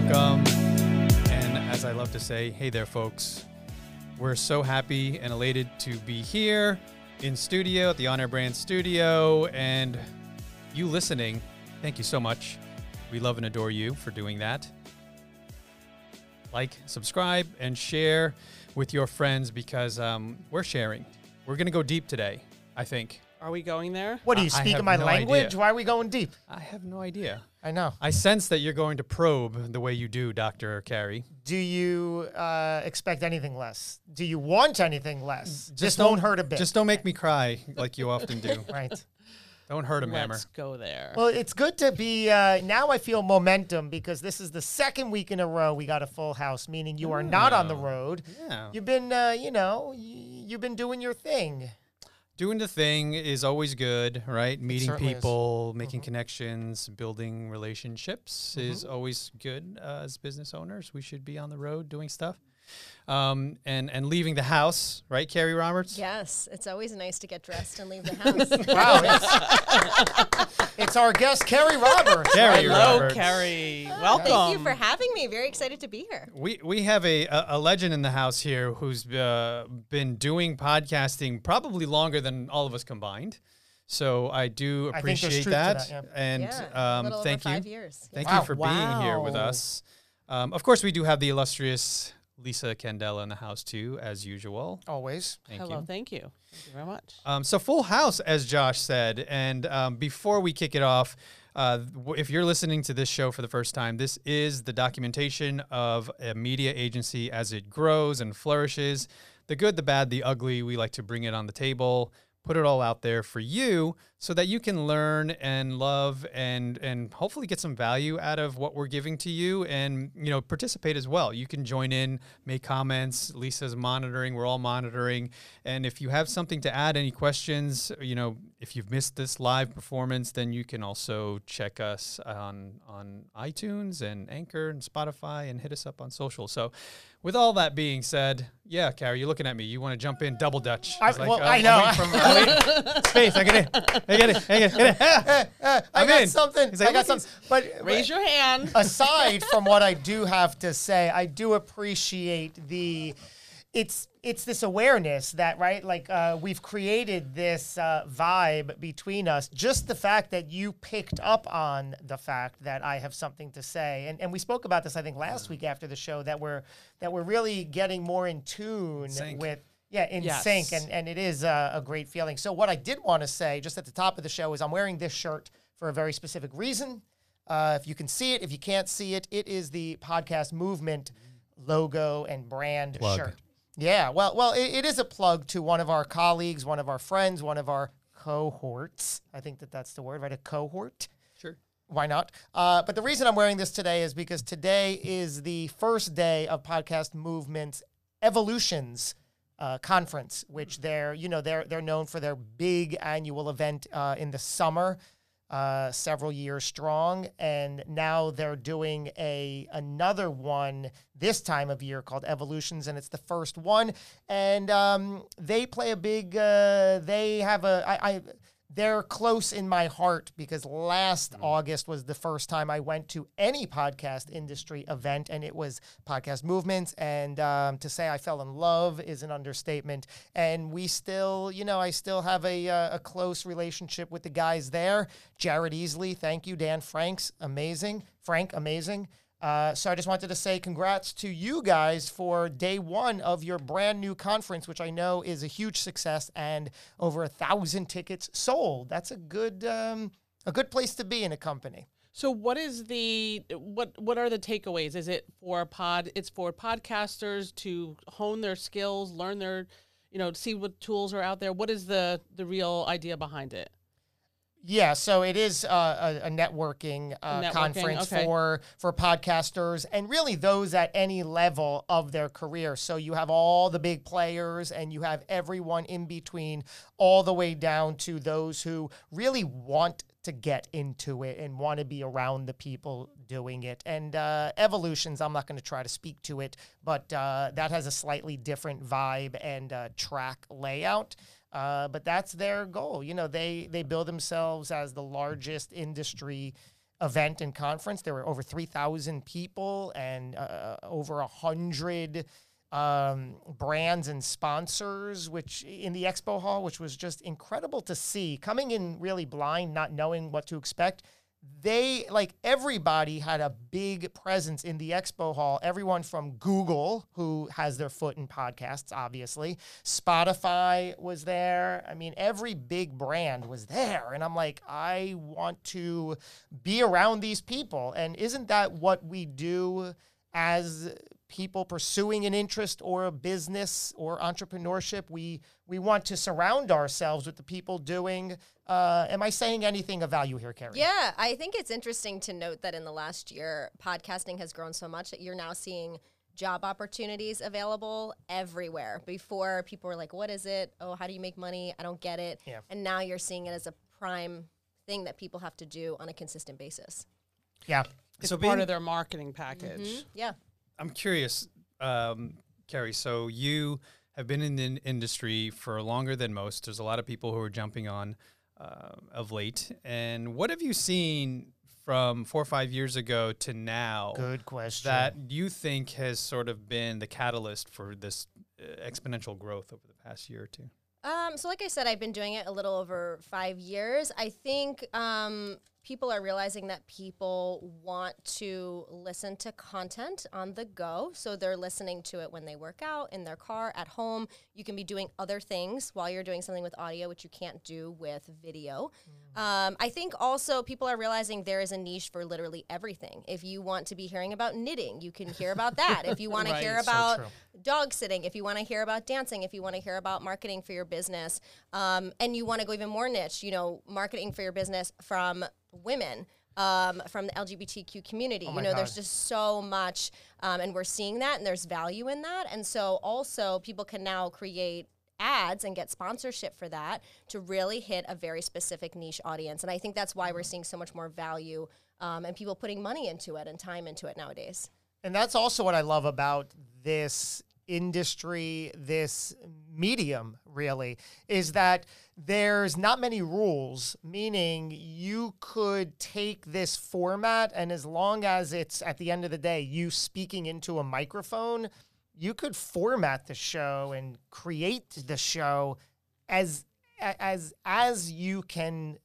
welcome. And as I love to say, hey there, folks. We're so happy and elated to be here in studio at the Honor Brand Studio. And you listening, thank you so much. We love and adore you for doing that. Like, subscribe, and share with your friends because um, we're sharing. We're going to go deep today, I think. Are we going there? What are I- you I speaking have my no language? idea. Why are we going deep? I have no idea. I know. I sense that you're going to probe the way you do, Dr. Carey. Do you uh, expect anything less? Do you want anything less? Just, don't- won't hurt a bit. Just don't make me cry like you often do. right. Don't hurt a mammer. Let's go there. Well, it's good to be. Uh, now I feel momentum because this is the second week in a row we got a full house, meaning you are not on the Oh. road. Yeah. You've been, uh, you know, y- you've been doing your thing. Doing the thing is always good, right? Meeting certainly is. people, making connections, building relationships Mm-hmm. is always good uh, as business owners. We should be on the road doing stuff. Um, and, and leaving the house, right, Carrie Roberts? Yes, it's always nice to get dressed and leave the house. Wow, it's, it's our guest Carrie Roberts. Carrie Hello, Roberts. Carrie. Welcome. Thank you for having me. Very excited to be here. We we have a, a, a legend in the house here who's uh, been doing podcasting probably longer than all of us combined. So I do I think there's appreciate truth to that, that, yeah. and yeah, um, little thank over you, years. thank Wow. you for being here with us. Um, of course, we do have the illustrious Lisa Candela in the house too, as usual. Always. Thank Hello, you. thank you. Thank you very much. Um, so full house, as Josh said. And um, before we kick it off, uh, if you're listening to this show for the first time, this is the documentation of a media agency as it grows and flourishes. The good, the bad, the ugly. We like to bring it on the table, put it all out there for you, so that you can learn and love and and hopefully get some value out of what we're giving to you, and you know participate as well. You can join in, make comments. Lisa's monitoring. We're all monitoring. And if you have something to add, any questions, you know, if you've missed this live performance, then you can also check us on on iTunes and Anchor and Spotify and hit us up on social. So, with all that being said, yeah, Carrie, you're looking at me. You want to jump in double dutch? I- It's well, uh, I know. waiting for- I'm waiting- Space. I get it. I get it. I get it. I I'm got in. something. Like, I got something. But Raise your hand. aside from what I do have to say, I do appreciate the it's it's this awareness that right like uh, we've created this uh, vibe between us just the fact that you picked up on the fact that i have something to say and, and we spoke about this i think last week after the show that we're that we're really getting more in tune Sync. with yeah in Yes. sync and, and it is a, a great feeling so what i did want to say just at the top of the show is i'm wearing this shirt for a very specific reason uh, if you can see it, if you can't see it, it is the podcast movement logo and brand Plug. shirt. Yeah, well, well, it, it is a plug to one of our colleagues, one of our friends, one of our cohorts. I think that that's the word, right? A cohort. Sure. Why not? Uh, but the reason I'm wearing this today is because today is the first day of Podcast Movement's Evolutions uh, conference, which they're you know they're they're known for their big annual event uh, in the summer, uh, several years strong, and now they're doing a another one this time of year called Evolutions, and it's the first one, and um, they play a big. Uh, they have a I. I they're close in my heart because last August was the first time I went to any podcast industry event, and it was Podcast Movements. And um, to say I fell in love is an understatement. And we still, you know, I still have a, uh, a close relationship with the guys there. Jared Easley, thank you. Dan Franks, amazing. Frank, amazing. Uh, so I just wanted to say congrats to you guys for day one of your brand new conference, which I know is a huge success and over a thousand tickets sold. That's a good um, a good place to be in a company. So what is the what what are the takeaways? Is it for pod it's for podcasters to hone their skills, learn their you know, see what tools are out there. What is the the real idea behind it? Yeah, so it is uh, a, a networking, uh, Networking, conference okay. for for podcasters and really those at any level of their career. So you have all the big players and you have everyone in between, all the way down to those who really want to get into it and want to be around the people doing it. And uh, evolutions, I'm not going to try to speak to it, but uh, that has a slightly different vibe and uh, track layout. Uh, but that's their goal. You know, they they build themselves as the largest industry event and conference. There were over 3,000 people and uh, over a hundred um, brands and sponsors, which in the expo hall, which was just incredible to see. Coming in really blind, not knowing what to expect, they like everybody had a big presence in the expo hall. Everyone from Google, who has their foot in podcasts, obviously, Spotify was there. I mean, every big brand was there. And I'm like, I want to be around these people. And isn't that what we do as people pursuing an interest or a business or entrepreneurship. We we want to surround ourselves with the people doing. Uh, am I saying anything of value here, Carrie? Yeah, I think it's interesting to note that in the last year, podcasting has grown so much that you're now seeing job opportunities available everywhere. Before people were like, "What is it? Oh, how do you make money? I don't get it." Yeah. And now you're seeing it as a prime thing that people have to do on a consistent basis. Yeah. It's So part being- of their marketing package. Mhm. Yeah. I'm curious, um, Carrie. So you have been in the industry for longer than most. There's a lot of people who are jumping on uh, of late. And what have you seen from four or five years ago to now Good question. that you think has sort of been the catalyst for this uh, exponential growth over the past year or two? Um, so, like I said, I've been doing it a little over five years. I think um, people are realizing that people want to listen to content on the go. So, they're listening to it when they work out, in their car, at home. You can be doing other things while you're doing something with audio, which you can't do with video. Um, I think also people are realizing there is a niche for literally everything. If you want to be hearing about knitting, you can hear about that. If you want to hear about true. dog sitting, if you want to hear about dancing, if you want to hear about marketing for your business, um, and you want to go even more niche, you know, marketing for your business from women. Um, from the LGBTQ community, you my know, there's just so much, um, and we're seeing that, and there's value in that, and so also people can now create ads and get sponsorship for that to really hit a very specific niche audience, and I think that's why we're seeing so much more value um, and people putting money into it and time into it nowadays. And that's also what I love about this industry, this medium, really, is that there's not many rules, meaning you could take this format, and as long as it's at the end of the day, you speaking into a microphone, you could format the show and create the show as as as you can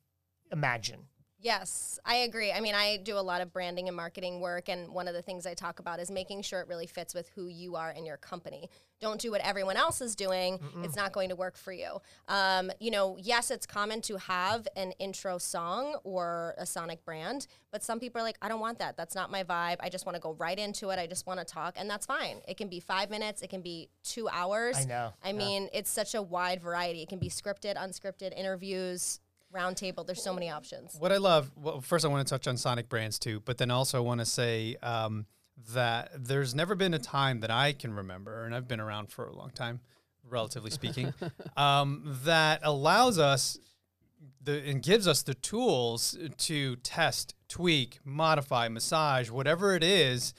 imagine. Yes, I agree. I mean, I do a lot of branding and marketing work, and one of the things I talk about is making sure it really fits with who you are and your company. Don't do what everyone else is doing; it's not going to work for you. Um, you know, yes, it's common to have an intro song or a sonic brand, but some people are like, I don't want that. That's not my vibe. I just want to go right into it. I just want to talk, and that's fine. It can be five minutes. It can be two hours. I know, I mean, it's such a wide variety. It can be scripted, unscripted, interviews. Roundtable. There's so many options. What I love, well, first I want to touch on Sonic brands too, but then also I want to say um, that there's never been a time that I can remember, and I've been around for a long time, relatively speaking, um, that allows us the and gives us the tools to test, tweak, modify, massage, whatever it is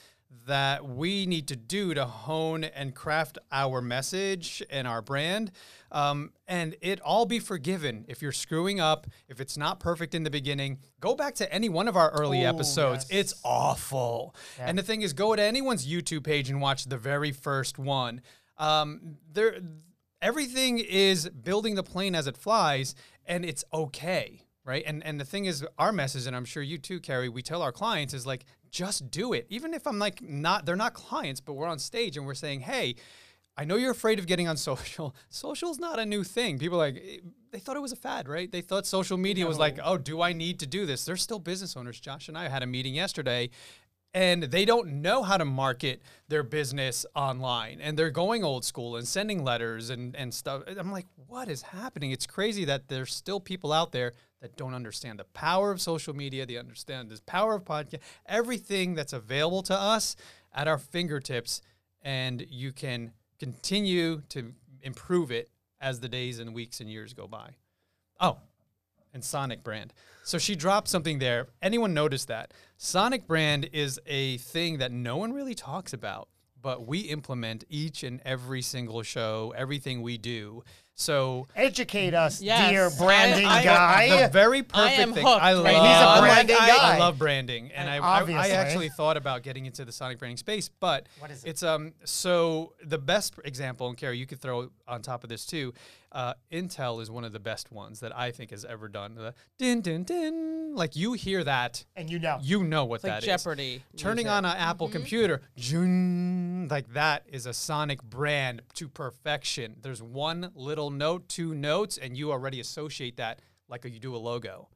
that we need to do to hone and craft our message and our brand. Um, and it all be forgiven if you're screwing up, if it's not perfect in the beginning. Go back to any one of our early Ooh, episodes. yes. It's awful. And the thing is, go to anyone's YouTube page and watch the very first one. Um, there, everything is building the plane as it flies, and it's okay, right? And and the thing is, our message, and I'm sure you too, Carrie, we tell our clients is like, just do it. Even if I'm like not, they're not clients, but we're on stage and we're saying, hey. I know you're afraid of getting on social. Social's not a new thing. People are like eh, they thought it was a fad, right? They thought social media was like, oh, do I need to do this? They're still business owners. Josh and I had a meeting yesterday, and they don't know how to market their business online and they're going old school and sending letters and, and stuff i'm like what is happening it's crazy that there's still people out there that don't understand the power of social media they understand the power of podcast everything that's available to us at our fingertips and you can continue to improve it as the days and weeks and years go by oh and Sonic brand. So she dropped something there. Anyone notice that? Sonic brand is a thing that no one really talks about, but we implement each and every single show, everything we do. So Educate us, Yes. dear branding I- guy. the very perfect am thing. I love, now. He's a I- branding I, guy. I love branding, and I, I, I actually thought about getting into the sonic branding space, but What is it? it's um so the best example, and Carrie, you could throw on top of this too. Uh, Intel is one of the best ones that I think has ever done. The din din din, like you hear that, and you know. you know what It's like that is. Jeopardy. Turning on an Apple computer, jun, like that is a sonic brand to perfection. There's one little note, two notes, and you already associate that like you do a logo,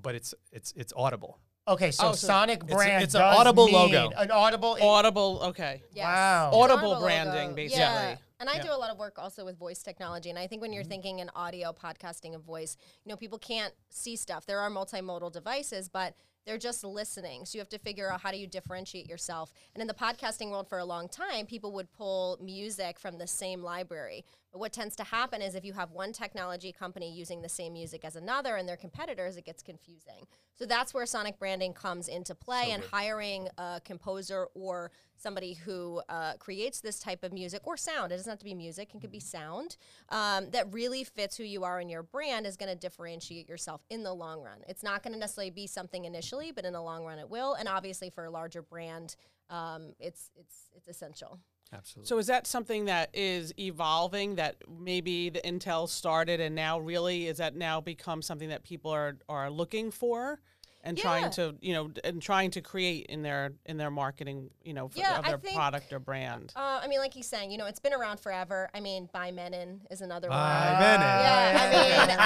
but it's it's it's audible. Okay, so Oh, so Sonic brand it's an does audible mean logo. An audible. Audible. Okay. Yes. Wow. It's an Audible logo. branding, basically. Yeah. And I Yeah. do a lot of work also with voice technology. And I think when you're mm-hmm. thinking in audio podcasting of voice, you know, people can't see stuff. There are multimodal devices, but they're just listening. So you have to figure out how do you differentiate yourself. And in the podcasting world for a long time, people would pull music from the same library. But what tends to happen is if you have one technology company using the same music as another and their competitors, it gets confusing. So that's where sonic branding comes into play and hiring a composer or somebody who uh, creates this type of music or sound. It doesn't have to be music; it could be sound um, that really fits who you are and your brand is going to differentiate yourself in the long run. It's not going to necessarily be something initially, but in the long run, it will. And obviously, for a larger brand, um, it's it's it's essential. Absolutely. So is that something that is evolving that maybe the Intel started and now really is that now become something that people are are looking for and Yeah. trying to, you know, and trying to create in their in their marketing, you know, for, Yeah, their think- product or brand. Uh, I mean, like he's saying, you know, it's been around forever. I mean, By Mennen is another By one. Mennen. Yeah,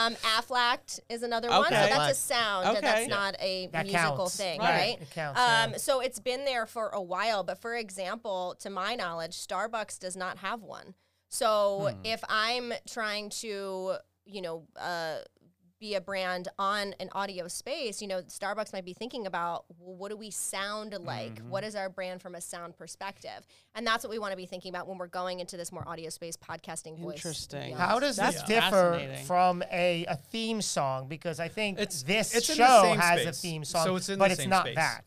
I mean, um, Aflac is another one. So that's a sound. Okay. That's not a That musical counts. thing, Right. right? It counts, Um, yeah. So it's been there for a while. But for example, to my knowledge, Starbucks does not have one. So Hmm. if I'm trying to, you know, uh, be a brand on an audio space, you know, Starbucks might be thinking about well, what do we sound like? Mm-hmm. What is our brand from a sound perspective? And that's what we want to be thinking about when we're going into this more audio space podcasting voice. Interesting. beyond. How does That's this differ from a, a theme song? Because I think It's- this it's in show same has a theme song, So it's in but the it's same not space. that.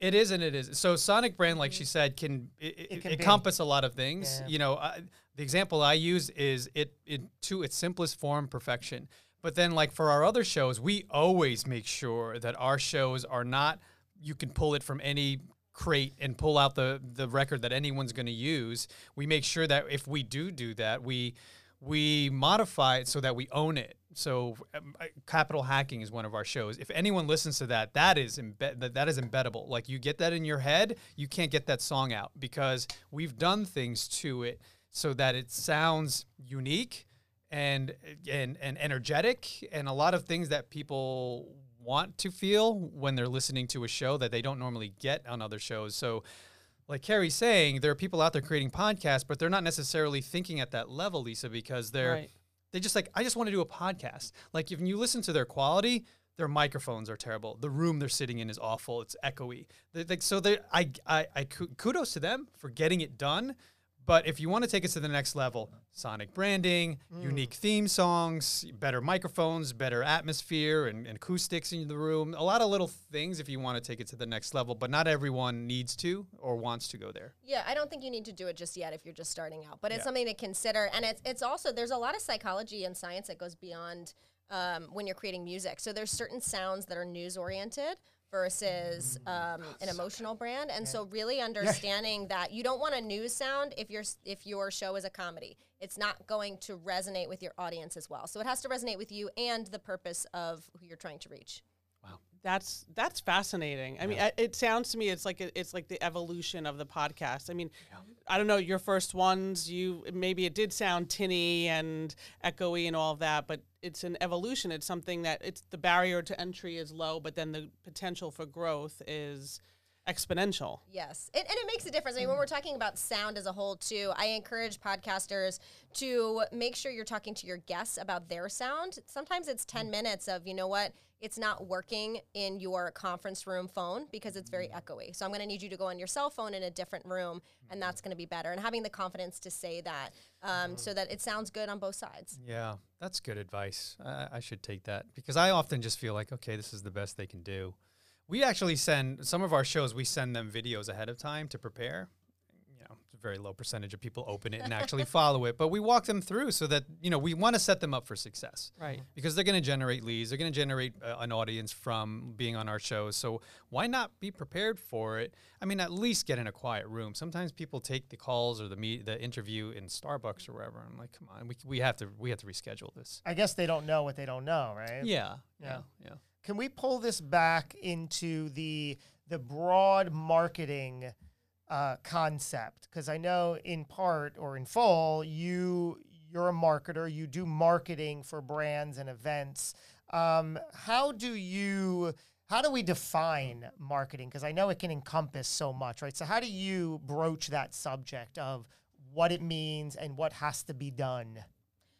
It is and it is. So Sonic brand, like she said, can it, it, can be. encompass a lot of things. Yeah. You know, I, the example I use is it it to its simplest form, perfection. But then, like for our other shows, we always make sure that our shows are not. You can pull it from any crate and pull out the the record that anyone's going to use. We make sure that if we do do that, we we modify it so that we own it. So, um, capital hacking is one of our shows. If anyone listens to that, that is embed that, that is embeddable. Like you get that in your head, you can't get that song out because we've done things to it so that it sounds unique and and and energetic and a lot of things that people want to feel when they're listening to a show that they don't normally get on other shows. So like Carrie's saying, there are people out there creating podcasts, but they're not necessarily thinking at that level, Lisa, because they're Right. they just like I just want to do a podcast. Like if you listen to their quality, their microphones are terrible. The room they're sitting in is awful. It's echoey. They, like so, they I, I I kudos to them for getting it done. But if you want to take it to the next level, sonic branding, unique theme songs, better microphones, better atmosphere, and, and acoustics in the room, a lot of little things if you want to take it to the next level. But not everyone needs to or wants to go there. Yeah, I don't think you need to do it just yet if you're just starting out, but it's Yeah. something to consider. And it's it's also there's a lot of psychology and science that goes beyond um, when you're creating music. So there's certain sounds that are news oriented versus um, an emotional brand, and so really understanding that you don't want a news sound if your if your show is a comedy. It's not going to resonate with your audience as well. So it has to resonate with you and the purpose of who you're trying to reach. Wow that's that's fascinating. I mean, I, it sounds to me it's like a, it's like the evolution of the podcast. I mean, I don't know your first ones. You maybe it did sound tinny and echoey and all of that, but it's an evolution. It's something that it's the barrier to entry is low, but then the potential for growth is exponential. Yes, and, and it makes a difference. I mean, when we're talking about sound as a whole, too, I encourage podcasters to make sure you're talking to your guests about their sound. Sometimes it's 10 minutes of, you know what, it's not working in your conference room phone because it's very mm. echoey. So I'm going to need you to go on your cell phone in a different room, and mm-hmm. that's going to be better. And having the confidence to say that um, mm-hmm. so that it sounds good on both sides. Yeah, that's good advice. I, I should take that because I often just feel like, okay, this is the best they can do. We actually send some of our shows. We send them videos ahead of time to prepare. You know, very low percentage of people open it and actually follow it. But we walk them through so that you know we want to set them up for success, Right. Because they're going to generate leads, they're going to generate uh, an audience from being on our shows. So why not be prepared for it? I mean, at least get in a quiet room. Sometimes people take the calls or the meet the interview in Starbucks or wherever. I'm like, come on, we, we have to we have to reschedule this. I guess they don't know what they don't know, right? Yeah, Yeah. yeah, yeah. Can we pull this back into the the broad marketing uh, concept? Because I know in part or in full, you you're a marketer. You do marketing for brands and events. Um, how do you how do we define marketing? Because I know it can encompass so much, right? So how do you broach that subject of what it means and what has to be done?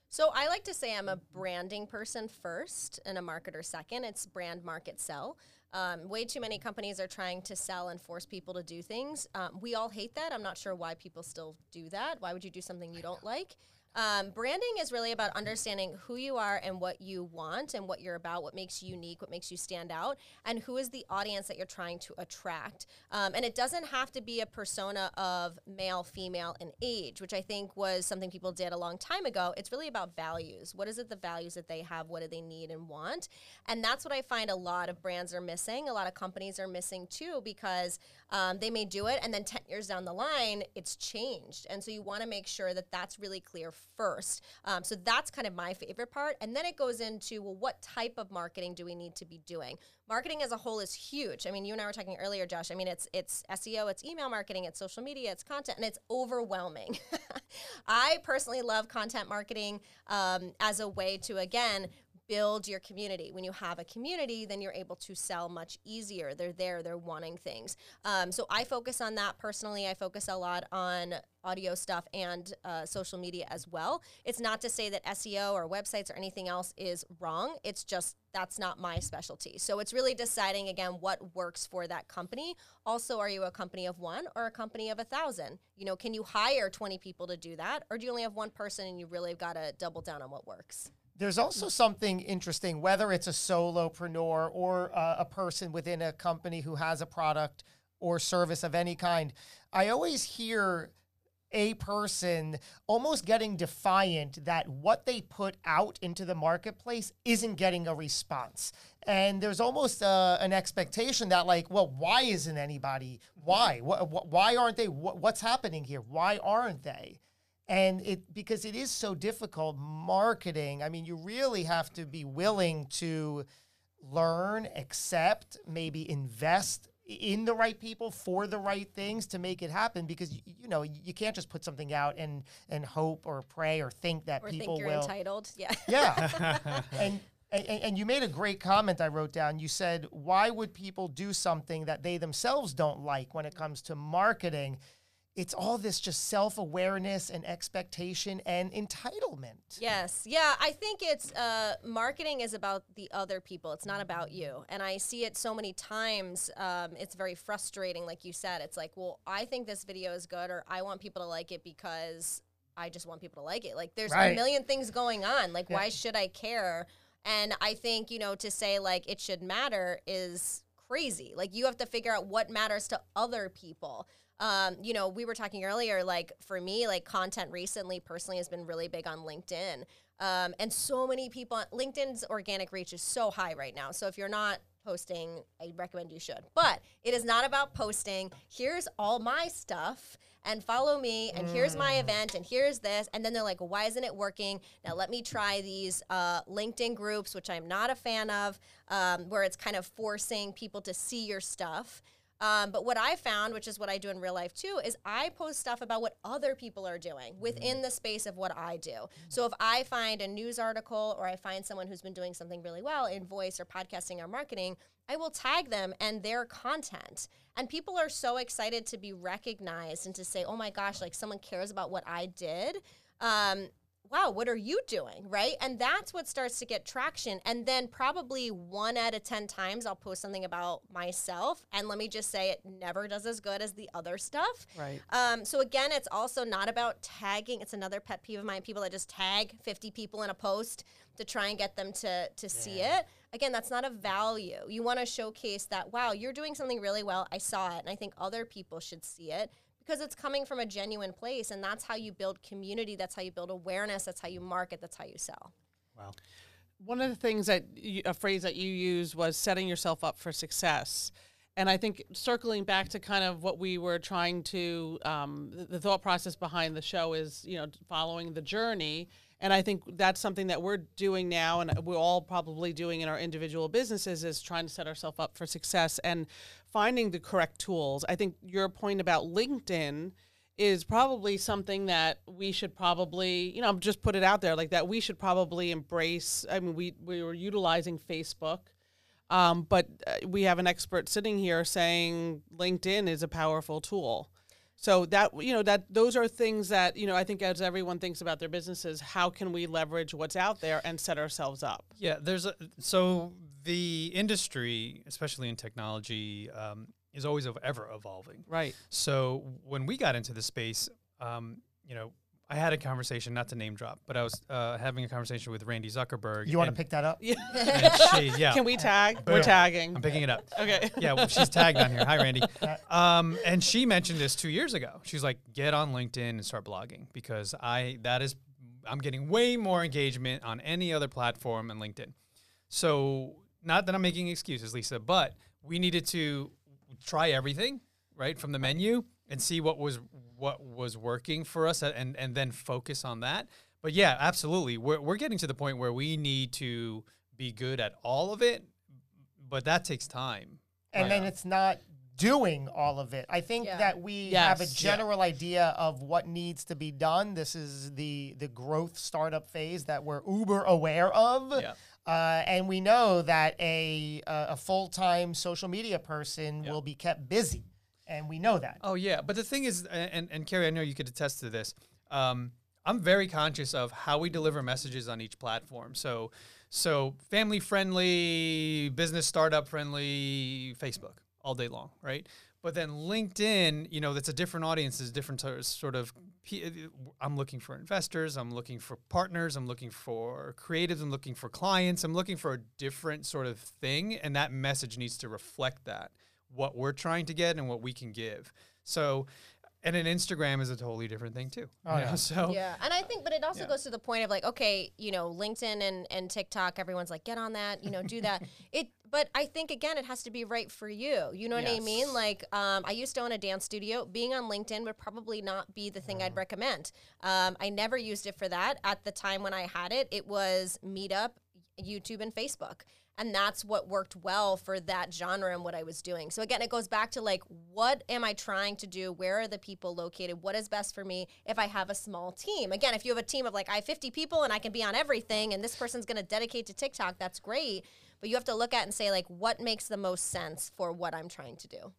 So I like to say I'm a branding person first and a marketer second. It's brand, market, sell. Um, way too many companies are trying to sell and force people to do things. Um, we all hate that. I'm not sure why people still do that. Why would you do something you don't like? Um, branding is really about understanding who you are and what you want and what you're about, what makes you unique, what makes you stand out, and who is the audience that you're trying to attract. Um, and it doesn't have to be a persona of male, female, and age, which I think was something people did a long time ago. It's really about values. What is it, the values that they have? What do they need and want? And that's what I find a lot of brands are missing. A lot of companies are missing too because um, they may do it and then 10 years down the line, it's changed. And so you want to make sure that that's really clear first. Um, so that's kind of my favorite part. And then it goes into, well, what type of marketing do we need to be doing? Marketing as a whole is huge. I mean, you and I were talking earlier, Josh. I mean, it's it's SEO, it's email marketing, it's social media, it's content, and it's overwhelming. I personally love content marketing um, as a way to again build your community. When you have a community, then you're able to sell much easier. They're there, they're wanting things. Um, so I focus on that personally. I focus a lot on audio stuff and uh, social media as well. It's not to say that SEO or websites or anything else is wrong. It's just that's not my specialty. So it's really deciding again what works for that company. Also, are you a company of one or a company of a thousand? You know, can you hire 20 people to do that? Or do you only have one person and you really got to double down on what works? There's also something interesting, whether it's a solopreneur or uh, a person within a company who has a product or service of any kind. I always hear a person almost getting defiant that what they put out into the marketplace isn't getting a response. And there's almost uh, an expectation that, like, well, why isn't anybody? Why? Wh- wh- why aren't they? Wh- what's happening here? Why aren't they? And it because it is so difficult marketing i mean you really have to be willing to learn accept maybe invest in the right people for the right things to make it happen because you, you know you can't just put something out and and hope or pray or think that Or people think you're will entitled? Yeah. yeah and and, and you made a great comment I wrote down. You said, why would people do something that they themselves don't like when it comes to marketing? It's all this just self awareness and expectation and entitlement. Yes. Yeah. I think it's uh, marketing is about the other people. It's not about you. And I see it so many times. Um, it's very frustrating. Like you said, it's like, well, I think this video is good, or I want people to like it because I just want people to like it. Like there's Right. a million things going on. Like, why should I care? And I think, you know, to say like it should matter is crazy. Like you have to figure out what matters to other people. Um, you know, we were talking earlier, like for me, like content recently personally has been really big on LinkedIn. Um, and so many people, LinkedIn's organic reach is so high right now. So if you're not posting, I recommend you should. But it is not about posting. Here's all my stuff and follow me and here's my event and here's this and then they're like why isn't it working now let me try these uh, linkedin groups which i'm not a fan of um, where it's kind of forcing people to see your stuff um, but what I found, which is what I do in real life too, is I post stuff about what other people are doing within the space of what I do. So if I find a news article or I find someone who's been doing something really well in voice or podcasting or marketing, I will tag them and their content. And people are so excited to be recognized and to say, oh my gosh, like someone cares about what I did. Um, wow, what are you doing? Right. And that's what starts to get traction. And then probably one out of 10 times I'll post something about myself. And let me just say it never does as good as the other stuff. Right. Um, so again, it's also not about tagging. It's another pet peeve of mine. People that just tag 50 people in a post to try and get them to, to see it. Again, that's not a value. You want to showcase that, wow, you're doing something really well. I saw it. And I think other people should see it because it's coming from a genuine place and that's how you build community that's how you build awareness that's how you market that's how you sell Wow. One of the things that you, a phrase that you used was setting yourself up for success. And I think circling back to kind of what we were trying to, um, the, the thought process behind the show is, you know, following the journey. And I think that's something that we're doing now, and we're all probably doing in our individual businesses, is trying to set ourselves up for success and finding the correct tools. I think your point about LinkedIn is probably something that we should probably, you know, just put it out there like that. We should probably embrace. I mean, we we were utilizing Facebook, um, but uh, we have an expert sitting here saying LinkedIn is a powerful tool. So that you know that those are things that you know I think as everyone thinks about their businesses, how can we leverage what's out there and set ourselves up? Yeah, there's a so the industry, especially in technology, um, is always ever evolving. Right. So when we got into the space, um, you know, I had a conversation, not to name drop, but I was uh, having a conversation with Randy Zuckerberg. You want to and- pick that up? Yeah. she, yeah, Can we tag? We're tagging. I'm picking it up. Okay. Yeah, well, she's tagged on here. Hi, Randy. Um, and she mentioned this two years ago. She's like, get on LinkedIn and start blogging because I that is I'm getting way more engagement on any other platform than LinkedIn. So not that I'm making excuses, Lisa, but we needed to try everything right from the menu and see what was what was working for us and and then focus on that. But yeah, absolutely. We're we're getting to the point where we need to be good at all of it, but that takes time. and then it's not doing all of it. I think Yeah. that we have a Yes. general idea of what needs to be done. This is the the growth startup phase that we're uber aware of. Yeah. Uh, and we know that a a, a full time social media person Yeah. will be kept busy, and we know that. Oh yeah, but the thing is, and and Carrie, I know you could attest to this. Um, I'm very conscious of how we deliver messages on each platform. So, so family friendly, business startup friendly, Facebook all day long, right? But then LinkedIn, you know, that's a different audience, is different sort of. I'm looking for investors. I'm looking for partners. I'm looking for creatives. I'm looking for clients. I'm looking for a different sort of thing, and that message needs to reflect that what we're trying to get and what we can give. So, and an Instagram is a totally different thing too. Oh, you know, yeah. So Yeah, and I think, but it also Yeah. goes to the point of like, okay, you know, LinkedIn and and TikTok, everyone's like, get on that, you know, do that. it, but I think again, it has to be right for you. You know what I mean? Like, um, I used to own a dance studio. Being on LinkedIn would probably not be the thing Uh-huh. I'd recommend. Um, I never used it for that. At the time when I had it, it was Meetup, YouTube, and Facebook. And that's what worked well for that genre and what I was doing. So again, it goes back to like, what am I trying to do? Where are the people located? What is best for me if I have a small team? Again, if you have a team of like, I have 50 people and I can be on everything and this person's going to dedicate to TikTok, that's great. But you have to look at and say, like, what makes the most sense for what I'm trying to do?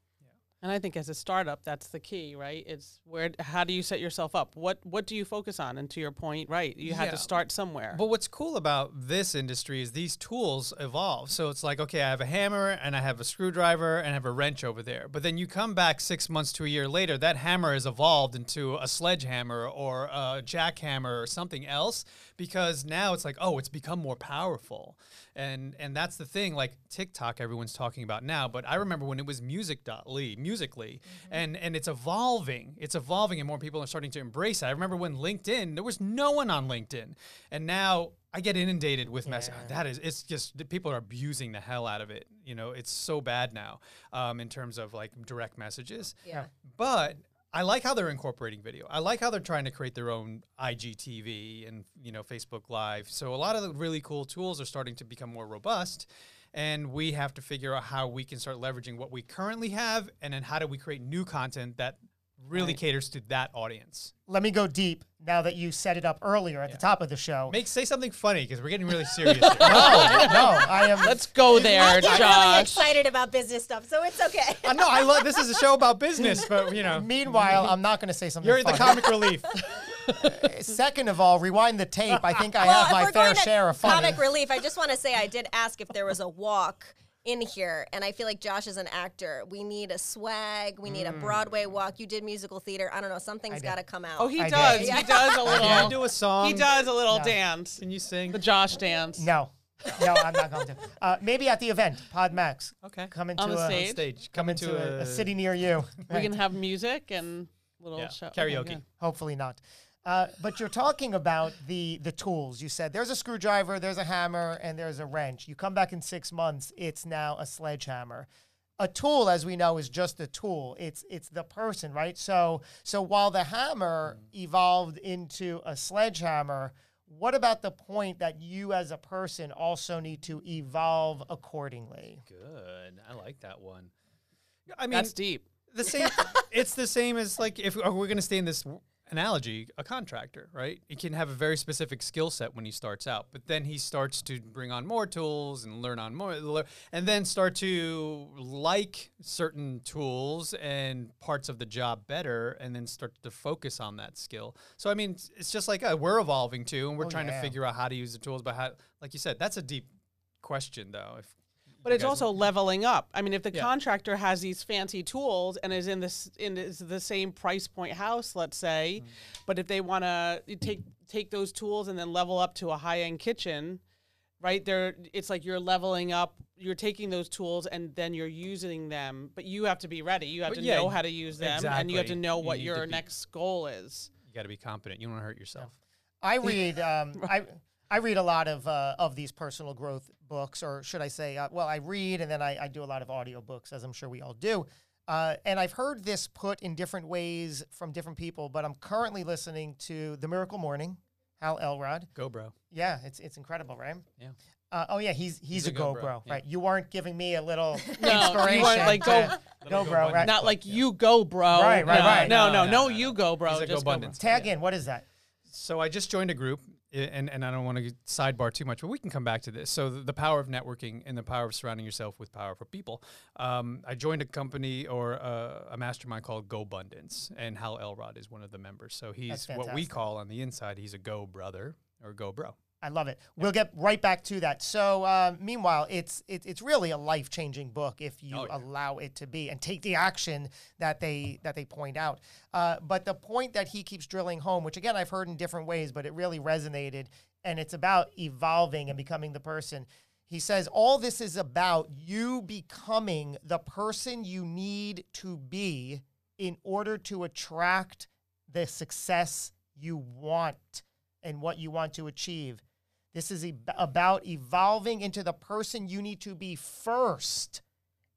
And I think as a startup, that's the key, right? It's where how do you set yourself up? What what do you focus on? And to your point, right, you had Yeah. to start somewhere. But what's cool about this industry is these tools evolve. So it's like, okay, I have a hammer and I have a screwdriver and I have a wrench over there. But then you come back six months to a year later, that hammer has evolved into a sledgehammer or a jackhammer or something else because now it's like, oh, it's become more powerful. And and that's the thing, like TikTok, everyone's talking about now. But I remember when it was music.ly, musically, and and it's evolving. It's evolving and more people are starting to embrace it. I remember when LinkedIn, there was no one on LinkedIn. And now I get inundated with messages. That is, it's just people are abusing the hell out of it. You know, it's so bad now um, in terms of like direct messages. Yeah. But I like how they're incorporating video. I like how they're trying to create their own IGTV and you know Facebook Live. So a lot of the really cool tools are starting to become more robust. And we have to figure out how we can start leveraging what we currently have, and then how do we create new content that really caters to that audience. Let me go deep now that you set it up earlier at the top of the show. Make say something funny because we're getting really serious. here. no, no, I am. Let's go there, I'm really Josh. excited about business stuff, so it's okay. I know I love this is a show about business, but you know Meanwhile, I'm not going to say something. you're the comic relief. Second of all, rewind the tape. I think I Well, have my fair share of funny. Comic relief. I just want to say I did ask if there was a walk in here, and I feel like Josh is an actor. We need a swag. We need a Broadway walk. You did musical theater. I don't know. Something's did. got to come out. Oh, he I does. Yeah. He does a little. you do a song? He does a little No. dance. Can you sing? The Josh dance. No, no, I'm not going to. Uh, maybe at the event, Pod Max. Okay. Come into On a stage? Stage. come into a, a city near you. We can have music and little Yeah, show. Okay, karaoke. good. Hopefully not. Uh, but you're talking about the the tools. You said there's a screwdriver, there's a hammer, and there's a wrench. You come back in six months, it's now a sledgehammer. A tool, as we know, is just a tool. It's it's the person, right? So so while the hammer evolved into a sledgehammer, what about the point that you as a person also need to evolve accordingly? Good. I like that one. I mean, That's deep. the same. it's the same as like if we're going to stay in this analogy, a contractor, right? He can have a very specific skill set when he starts out, but then he starts to bring on more tools and learn on more, and then start to like certain tools and parts of the job better, and then start to focus on that skill. So I mean, it's- just like uh, we're evolving too, and we're Oh, trying yeah. to figure out how to use the tools. But how, like you said, that's a deep question, though. If But it's also leveling up. I mean, if the Yeah. contractor has these fancy tools and is in this in this, the same price point house, let's say, Mm-hmm. but if they want to take take those tools and then level up to a high end kitchen, right? There, it's like you're leveling up. You're taking those tools and then you're using them, but you have to be ready. You have But to yeah, know how to use them, and you have to know what need your be- next goal is. you got to be competent, you don't want to hurt yourself. I read um, I I read a lot of uh, of these personal growth books, or should I say, uh, well, I read and then I, I do a lot of audiobooks, as I'm sure we all do. Uh, and I've heard this put in different ways from different people, but I'm currently listening to The Miracle Morning, Hal Elrod. Go, bro. Yeah, it's it's incredible, right? Yeah. Uh, oh yeah, he's he's, a, a go GoPro, bro, yeah. right? You weren't giving me a little No, you inspiration. weren't like, go- to- go bro, right? Not like you go, bro. Right, right, No, right. No, No, no, no, no, no, you go, bro. He's a Just go, bro. GoBundance. Tag in. What is that? So I just joined a group, and, and I don't want to sidebar too much, but we can come back to this. So the, the power of networking and the power of surrounding yourself with powerful people. Um, I joined a company or a, a mastermind called GoBundance, and Hal Elrod is one of the members. So he's what we call on the inside, he's a Go brother or Go bro. I love it. We'll get right back to that. So, uh, meanwhile, it's it, it's really a life changing book if you Oh, yeah. allow it to be and take the action that they that they point out. Uh, but the point that he keeps drilling home, which again I've heard in different ways, but it really resonated, and it's about evolving and becoming the person. He says all this is about you becoming the person you need to be in order to attract the success you want and what you want to achieve. This is about evolving into the person you need to be first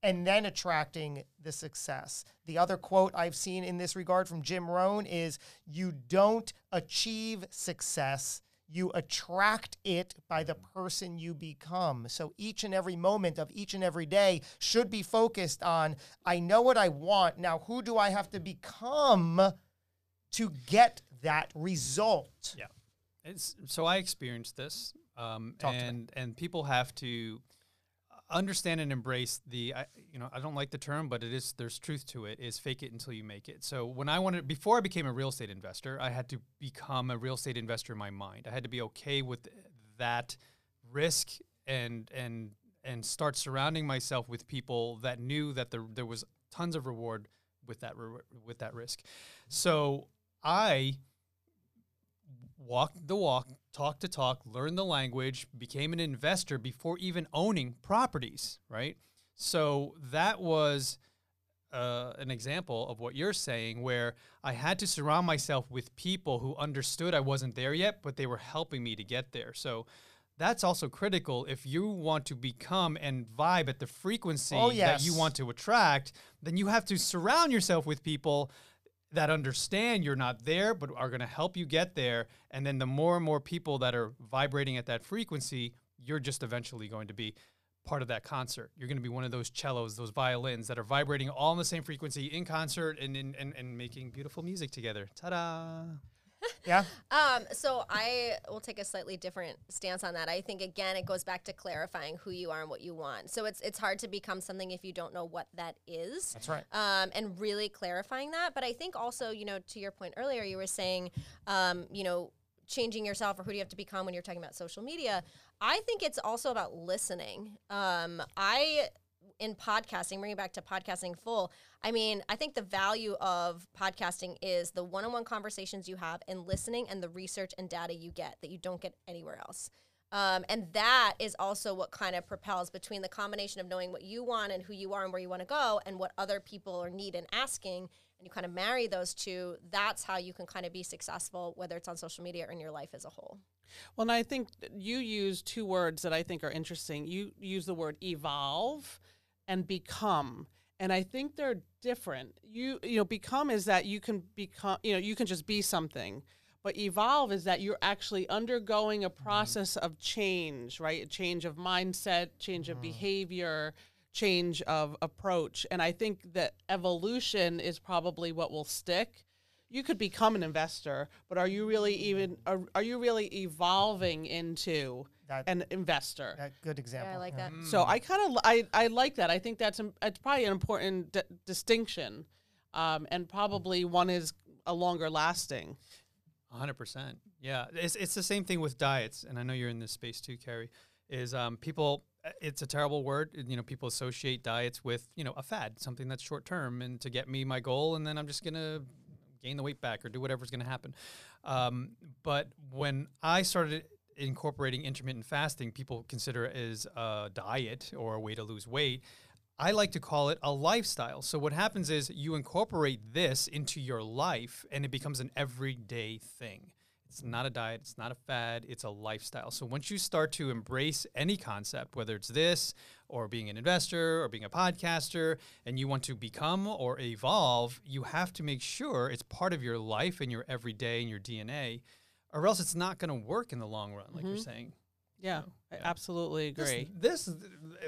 and then attracting the success. The other quote I've seen in this regard from Jim Rohn is You don't achieve success, you attract it by the person you become. So each and every moment of each and every day should be focused on I know what I want. Now, who do I have to become to get that result? Yeah. It's so I experienced this, um, Talk to me. and and people have to understand and embrace the. I, you know, I don't like the term, but it is there's truth to it. Is fake it until you make it. So when I wanted before I became a real estate investor, I had to become a real estate investor in my mind. I had to be okay with that risk and and and start surrounding myself with people that knew that there there was tons of reward with that re- with that risk. So I walked the walk, talked the talk, learned the language, became an investor before even owning properties, right? So that was uh, an example of what you're saying, where I had to surround myself with people who understood I wasn't there yet, but they were helping me to get there. So that's also critical if you want to become and vibe at the frequency Oh, that you want to attract, then you have to surround yourself with people that understand you're not there but are going to help you get there and then the more and more people that are vibrating at that frequency you're just eventually going to be part of that concert. You're going to be one of those cellos those violins that are vibrating all in the same frequency in concert and and, and, and making beautiful music together. Ta-da Yeah. Um, so I will take a slightly different stance on that. I think again it goes back to clarifying who you are and what you want. So it's it's hard to become something if you don't know what that is. That's right. Um, and really clarifying that. But I think also, you know, to your point earlier, you were saying, um, you know, changing yourself or who do you have to become when you're talking about social media. I think it's also about listening. Um, I in podcasting, bringing back to podcasting full, I mean, I think the value of podcasting is the one on one conversations you have and listening and the research and data you get that you don't get anywhere else. Um, and that is also what kind of propels between the combination of knowing what you want and who you are and where you want to go and what other people are need and asking and you kind of marry those two, that's how you can kind of be successful, whether it's on social media or in your life as a whole. Well, and I think you use two words that I think are interesting. You use the word evolve and become. And I think they're different. You you know, become is that you can become, you know, you can just be something. But evolve is that you're actually undergoing a mm-hmm. process of change, right? A change of mindset, change of mm-hmm. behavior, change of approach. And I think that evolution is probably what will stick you could become an investor, but are you really even mm-hmm. are, are you really evolving into That- an investor? That good example. Yeah, I like that. so I kind of I, I like that. I think that's im- it's probably an important d- distinction, um, and probably one is a longer lasting. hundred percent. Yeah, it's it's the same thing with diets, and I know you're in this space too, Keri. Is um, people? It's a terrible word. You know, people associate diets with you know a fad, something that's short term, and to get me my goal, and then I'm just gonna gain the weight back or do whatever's gonna happen. Um, but when I started incorporating intermittent fasting, people consider as a diet or a way to lose weight. I like to call it a lifestyle. So what happens is you incorporate this into your life and it becomes an everyday thing. It's not a diet, it's not a fad, it's a lifestyle. So once you start to embrace any concept, whether it's this or being an investor or being a podcaster, and you want to become or evolve, you have to make sure it's part of your life and your everyday and your DNA, or else it's not going to work in the long run, like you're mm-hmm. saying. Yeah, I absolutely agree. This,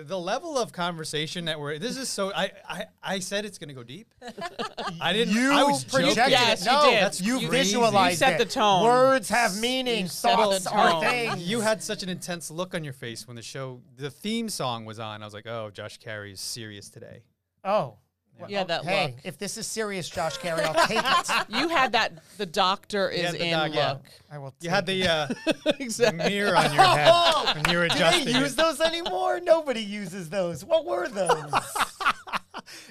the level of conversation that we're this is so I I, I said it's gonna go deep. I didn't. You I was projected joking. Yes, it. you did. that's you, You- visualized you set it. the tone. Words have meaning. set the Thoughts are tone. things. You had such an intense look on your face when the show, the theme song was on. I was like, oh, Josh Carey is serious today. Oh. Yeah, that hey, look. if this is serious, Josh Carey, I'll take it. You had that. The doctor is had the in doc- yeah. look. I will. You had the, uh, the mirror on your head when you were Do adjusting. they use it. those anymore? Nobody uses those. What were those?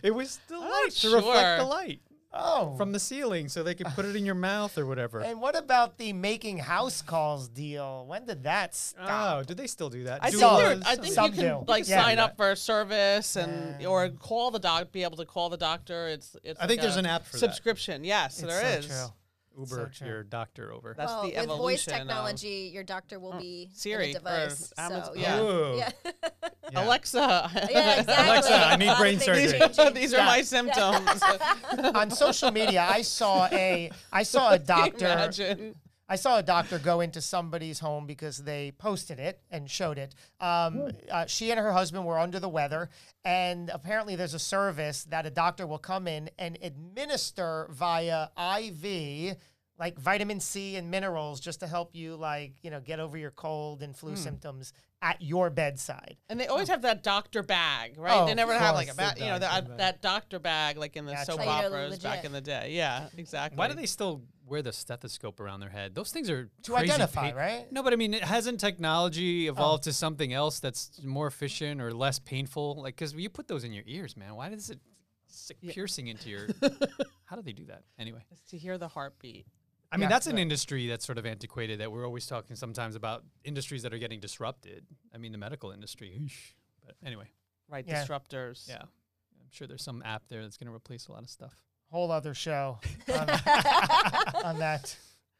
It was the light to sure. reflect the light Oh. from the ceiling, so they could put it in your mouth or whatever. and what about the making house calls deal? When did that stop? Oh, do they still do that? I think, Some. there- I think Some you can do. like Yeah. sign up for a service and Yeah. or call the doc, be able to call the doctor. It's it's. I think there's an app for that. subscription. Yes, It's there so is. true. Uber true. your doctor over. That's well, the with evolution. voice of- technology, your doctor will be Siri in a device. So, yeah. Ooh. yeah. Yeah. Alexa. yeah, exactly. Alexa, I need A lot of brain surgery. changing. These are my symptoms. On social media, I saw a I saw a doctor Imagine. I saw a doctor go into somebody's home because they posted it and showed it. Um, uh, she and her husband were under the weather, and apparently there's a service that a doctor will come in and administer via IV like vitamin C and minerals just to help you like you know get over your cold and flu hmm. symptoms at your bedside. And they always oh. have that doctor bag, right? Oh, they never have like a course, bag, you know, doctor uh, that, bag. that doctor bag like in the That's soap right. How you operas back in the day. Yeah, exactly. Why do they still wear the stethoscope around their head? Those things are To crazy identify, pain- right? No, but I mean, it hasn't technology oh. evolved to something else that's more efficient or less painful? Like, because you put those in your ears, man. Why does it stick piercing into your? How do they do that? Anyway, Is to hear the heartbeat? I mean, Yeah, that's an right. industry that's sort of antiquated. That we're always talking sometimes about industries that are getting disrupted. I mean, the medical industry. Oosh. But anyway, Right, Yeah. disruptors. yeah, I'm sure there's some app there that's going to replace a lot of stuff. Whole other show on, on that.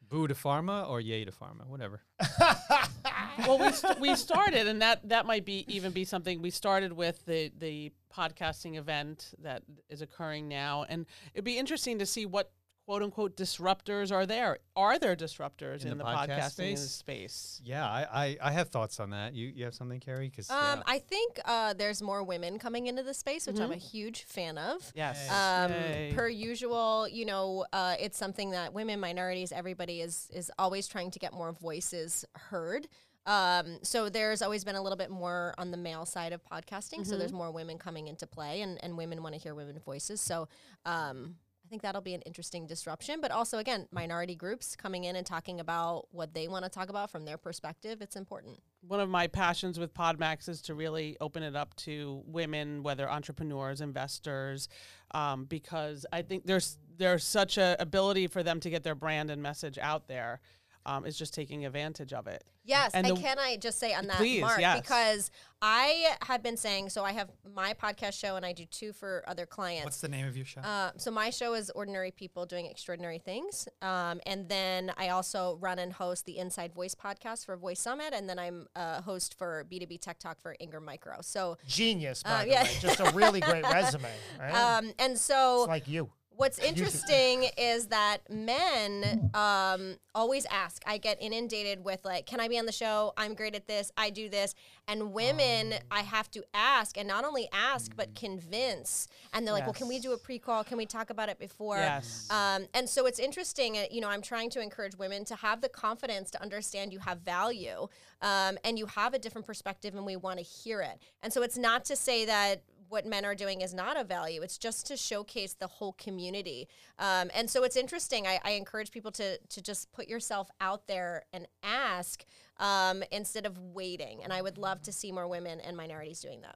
Boo to pharma or yay to pharma, whatever. well, we, st- we started, and that that might be even be something we started with the the podcasting event that is occurring now, and it'd be interesting to see what quote unquote disruptors are there. Are there disruptors In in, the the, podcast podcasting space? space? Yeah, I, I, I have thoughts on that. You you have something, Keri? Because Um, I think uh, there's more women coming into the space, which I'm a huge fan of. Yes. Um, Yay. per usual, you know, uh, it's something that women, minorities, everybody is is always trying to get more voices heard. Um, so there's always been a little bit more on the male side of podcasting. So there's more women coming into play, and, and women want to hear women voices. So um, I think that'll be an interesting disruption. But also, again, minority groups coming in and talking about what they want to talk about from their perspective. It's important. one of my passions with Podmax is to really open it up to women, whether entrepreneurs, investors, um, because I think there's there's such a ability for them to get their brand and message out there. Um, is just taking advantage of it. Yes, And and, the- can I just say on that, Please, Mark, yes. because I have been saying, so I have my podcast show and I do two for other clients. What's the name of your show? Uh, so my show is Ordinary People Doing Extraordinary Things, um, and then I also run and host the Inside Voice podcast for Voice Summit, and then I'm a host for B2B Tech Talk for Ingram Micro. So, Genius, by Uh, the yeah. way. Just a really great resume. Right? um, and so it's like you. What's interesting is that men um, always ask. I get inundated with like, "Can I be on the show? I'm great at this. I do this." And women, I have to ask, and not only ask but convince. And they're like, "Well, can we do a pre-call? Can we talk about it before?" Yes. Um, and so it's interesting. uh, You know, I'm trying to encourage women to have the confidence to understand you have value, um, and you have a different perspective, and we want to hear it. And so it's not to say that what men are doing is not of value. It's just to showcase the whole community. Um, and so it's interesting. I, I encourage people to to just put yourself out there and ask um, instead of waiting. And I would love to see more women and minorities doing that.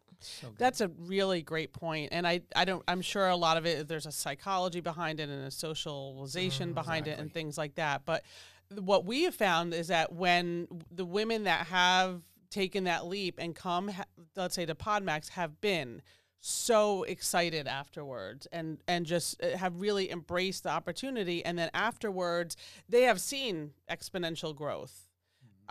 That's a really great point. point, and I, I don't. I'm sure a lot of it. There's a psychology behind it and a socialization behind it and things like that. But what we have found is that when the women that have taken that leap and come, let's say to Podmax, have been so excited afterwards and and just uh, have really embraced the opportunity and then afterwards they have seen exponential growth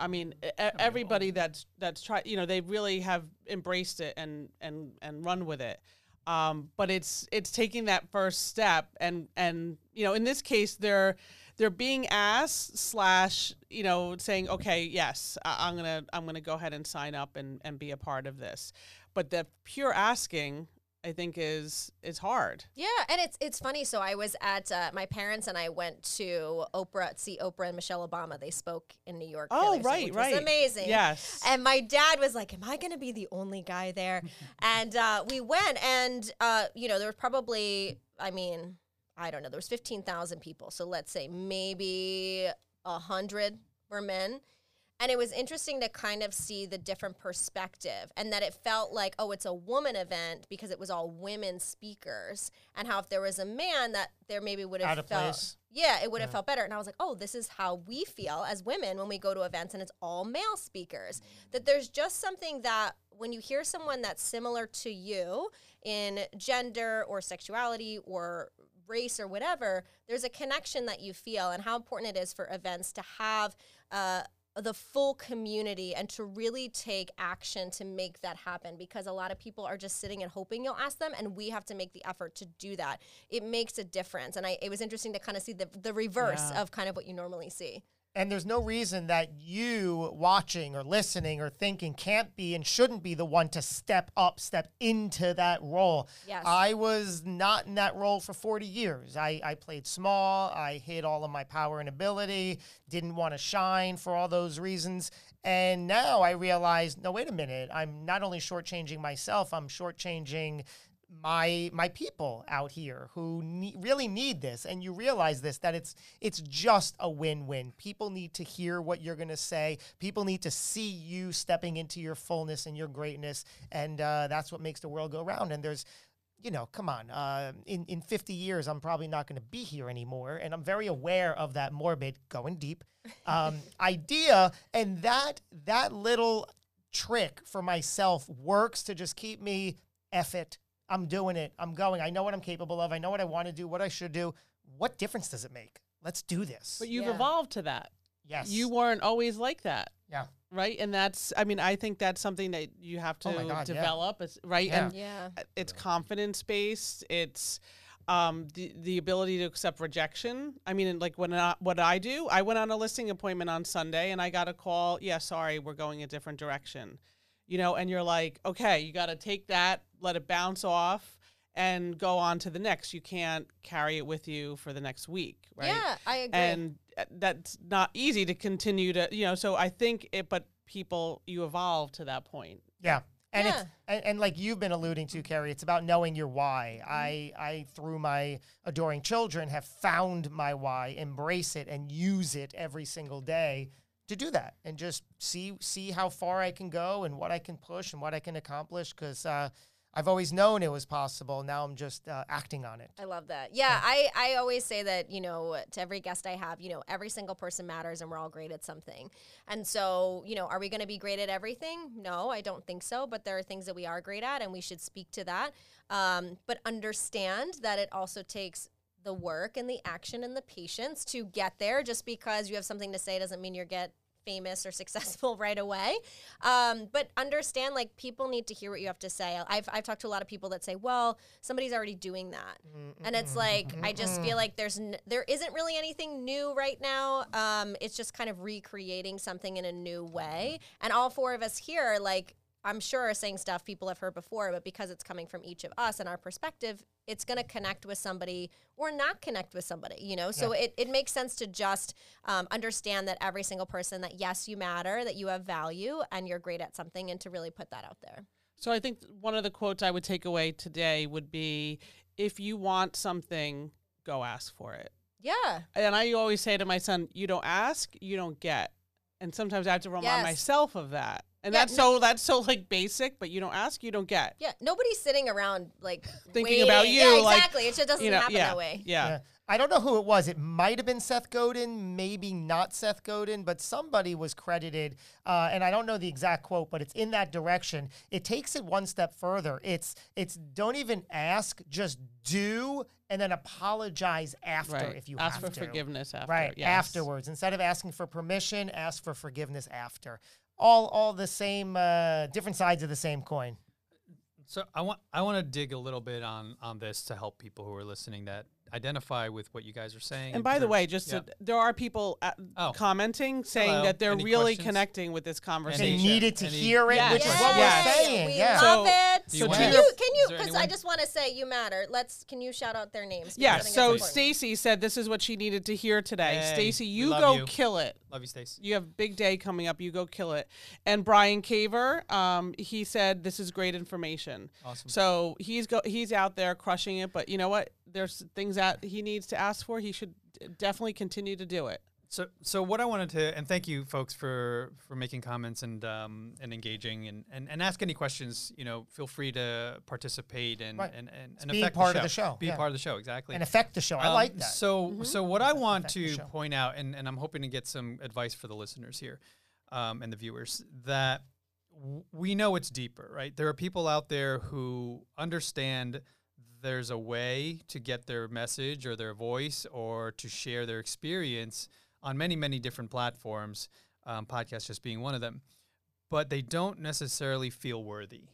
I mean, e- everybody that's that's tried, you know, they really have embraced it and and and run with it. Um, but it's it's taking that first step, and and you know, in this case, they're they're being asked slash, you know, saying, okay, yes, I- I'm gonna I'm gonna go ahead and sign up and and be a part of this. But the pure asking, I think, is is hard. Yeah, and it's it's funny. So I was at uh, my parents and I went to Oprah see Oprah and Michelle Obama. They spoke in New York. Oh, so- right, which right. Was amazing. Yes. And my dad was like, "Am I going to be the only guy there?" and uh, we went, and uh, you know, there was probably, I mean, I don't know, there was fifteen thousand people. So let's say maybe a hundred were men. And it was interesting to kind of see the different perspective and that it felt like, oh, it's a woman event because it was all women speakers. And how if there was a man that there maybe would have felt place. Yeah, it would have felt better. And I was like, oh, this is how we feel as women when we go to events and it's all male speakers. That there's just something that when you hear someone that's similar to you in gender or sexuality or race or whatever, there's a connection that you feel and how important it is for events to have uh, the full community and to really take action to make that happen because a lot of people are just sitting and hoping you'll ask them and we have to make the effort to do that. It makes a difference. And I, it was interesting to kind of see the, the reverse Yeah. of kind of what you normally see And there's no reason that you watching or listening or thinking can't be and shouldn't be the one to step up, step into that role. Yes. I was not in that role for 40 years. I, I played small, I hid all of my power and ability, didn't want to shine for all those reasons. And now I realize no, wait a minute. I'm not only shortchanging myself, I'm shortchanging my my people out here who ne- really need this. And you realize this that it's it's just a win-win. People need to hear what you're going to say. People need to see you stepping into your fullness and your greatness. And uh, that's what makes the world go round. And there's you know come on uh, in, in 50 years i'm probably not going to be here anymore. And i'm very aware of that morbid going deep um, idea. And that that little trick for myself works to just keep me eff it. I'm doing it. I'm going. I know what I'm capable of. I know what I want to do, what I should do. What difference does it make? Let's do this. But you've Yeah. evolved to that. yes. You weren't always like that. Yeah. right and that's i mean i think that's something that you have to Oh my God, yeah. develop it's right Yeah. and yeah it's confidence based it's um, the the ability to accept rejection. I mean, like when I, what I do, I went on a listing appointment on Sunday and I got a call. Yeah, sorry, we're going a different direction. You know, and you're like, okay, you got to take that, let it bounce off, and go on to the next. You can't carry it with you for the next week, right? yeah i agree and uh, that's not easy to continue to you know so i think it but people you evolve to that point Yeah. And it's Yeah. and, and like you've been alluding to, Keri, it's about knowing your why. I I through my adoring children have found my why, embrace it and use it every single day to do that and just see see how far I can go and what I can push and what I can accomplish because uh, I've always known it was possible. Now I'm just uh, acting on it. I love that. Yeah, I, I always say that, you know, to every guest I have, you know, every single person matters and we're all great at something. And so, you know, are we going to be great at everything? No, I don't think so. But there are things that we are great at and we should speak to that. Um, but understand that it also takes the work and the action and the patience to get there. Just because you have something to say doesn't mean you're get famous or successful right away. Um, but understand, like, people need to hear what you have to say. I've, I've talked to a lot of people that say, well, somebody's already doing that. And it's like, I just feel like there's n- there isn't really anything new right now. Um, it's just kind of recreating something in a new way. And all four of us here, like, I'm sure are saying stuff people have heard before, but because it's coming from each of us and our perspective, it's going to connect with somebody or not connect with somebody, you know? So it, it makes sense to just um, understand that every single person that, yes, you matter, that you have value and you're great at something, and to really put that out there. So I think one of the quotes I would take away today would be if you want something, go ask for it. Yeah. And I always say to my son, you don't ask, you don't get. And sometimes I have to remind Yes. myself of that. And Yeah, that's so that's so like basic, but you don't ask, you don't get. Yeah. Nobody's sitting around like Thinking about you, Yeah, like, exactly. it just doesn't You know, happen yeah, that way. Yeah. Yeah. I don't know who it was. It might have been Seth Godin, maybe not Seth Godin, but somebody was credited. Uh, and I don't know the exact quote, but it's in that direction. It takes it one step further. It's it's don't even ask, just do, and then apologize after Right. if you ask have for to. forgiveness after. Right yes. afterwards, instead of asking for permission, ask for forgiveness after. All all the same, uh, different sides of the same coin. So I want I want to dig a little bit on on this to help people who are listening that identify with what you guys are saying. And in by the way, just yeah. to, there are people at, Oh. commenting saying Hello. that they're Any really questions? connecting with this conversation. They needed to any- hear it, Yes. which is what Yes. we're saying. We yeah. love So- it. Do you So can you can you because I just want to say you matter. Let's can you shout out their names? Yeah, so. Stacy said this is what she needed to hear today. Hey, Stacy, you go you. kill it. Love you, Stace. You have a big day coming up. You go kill it. And Brian Caver, um, he said this is great information. Awesome. So he's go he's out there crushing it. But you know what? There's things that he needs to ask for. He should definitely continue to do it. So, so what I wanted to, and thank you folks for for making comments and um, and engaging and, and and ask any questions. You know, feel free to participate and Right. and and, and being affect part of the show, Be yeah. part of the show, exactly. and affect the show. I Um, like that. So, so what I want Affect to point out, and, and I'm hoping to get some advice for the listeners here um, and the viewers, that w- we know it's deeper, right? There are people out there who understand there's a way to get their message or their voice or to share their experience on many, many different platforms, um, podcasts just being one of them. But they don't necessarily feel worthy.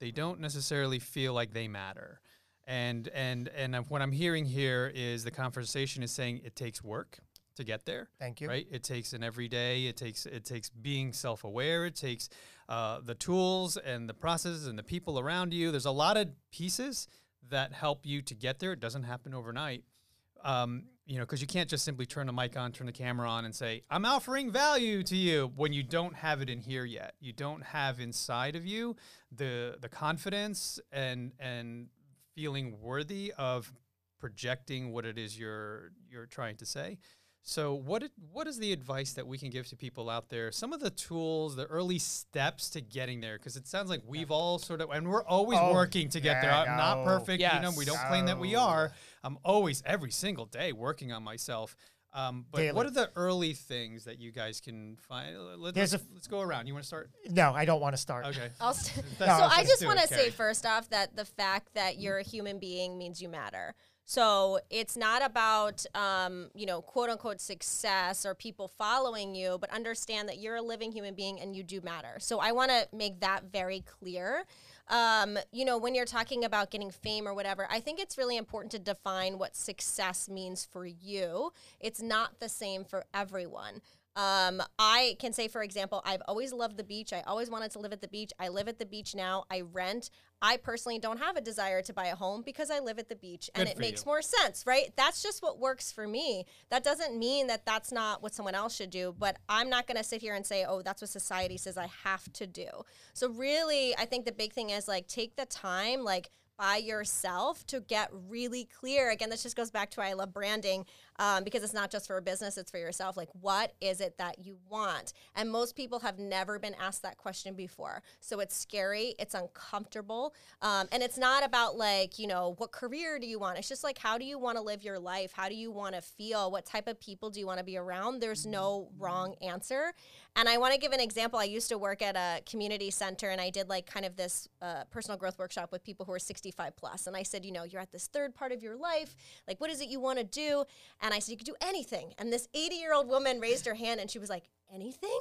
They don't necessarily feel like they matter. And and and what I'm hearing here is the conversation is saying it takes work to get there. Thank you. Right? It takes an everyday. It takes it takes being self-aware. It takes uh, the tools and the processes and the people around you. There's a lot of pieces that help you to get there. It doesn't happen overnight. Um, you know, because you can't just simply turn the mic on, turn the camera on, and say, "I'm offering value to you" when you don't have it in here yet. You don't have inside of you the the confidence and and feeling worthy of projecting what it is you're you're trying to say. So what it, what is the advice that we can give to people out there? Some of the tools, the early steps to getting there, because it sounds like we've all sort of, and we're always Oh, working to get there. I'm not no. perfect, you know. We don't claim that we are. I'm always every single day working on myself. Um, but what are the early things that you guys can find? Let, There's us a- let's go around. You want to start? No, I don't want to start. Okay. I'll st- That's- so I just want to say first off that the fact that you're a human being means you matter. So it's not about um, you know quote unquote success or people following you, but understand that you're a living human being and you do matter. So I want to make that very clear. Um, you know, when you're talking about getting fame or whatever, I think it's really important to define what success means for you. It's not the same for everyone. Um, I can say, for example, I've always loved the beach. I always wanted to live at the beach. I live at the beach now. I rent. I personally don't have a desire to buy a home because I live at the beach and Good it makes you. more sense, right? That's just what works for me. That doesn't mean that that's not what someone else should do, but I'm not going to sit here and say, oh, that's what society says I have to do. So, really, I think the big thing is like take the time, like, by yourself to get really clear. Again, this just goes back to why I love branding. Um, because it's not just for a business, it's for yourself. Like, what is it that you want? And most people have never been asked that question before. So it's scary, it's uncomfortable. Um, and it's not about like, you know, what career do you want? It's just like, how do you want to live your life? How do you want to feel? What type of people do you want to be around? There's no wrong answer. And I want to give an example. I used to work at a community center and I did like kind of this uh, personal growth workshop with people who are 65 plus. And I said, you know, you're at this third part of your life. Like, what is it you want to do? And I said, you could do anything. And this 80 year old woman raised her hand and she was like, anything?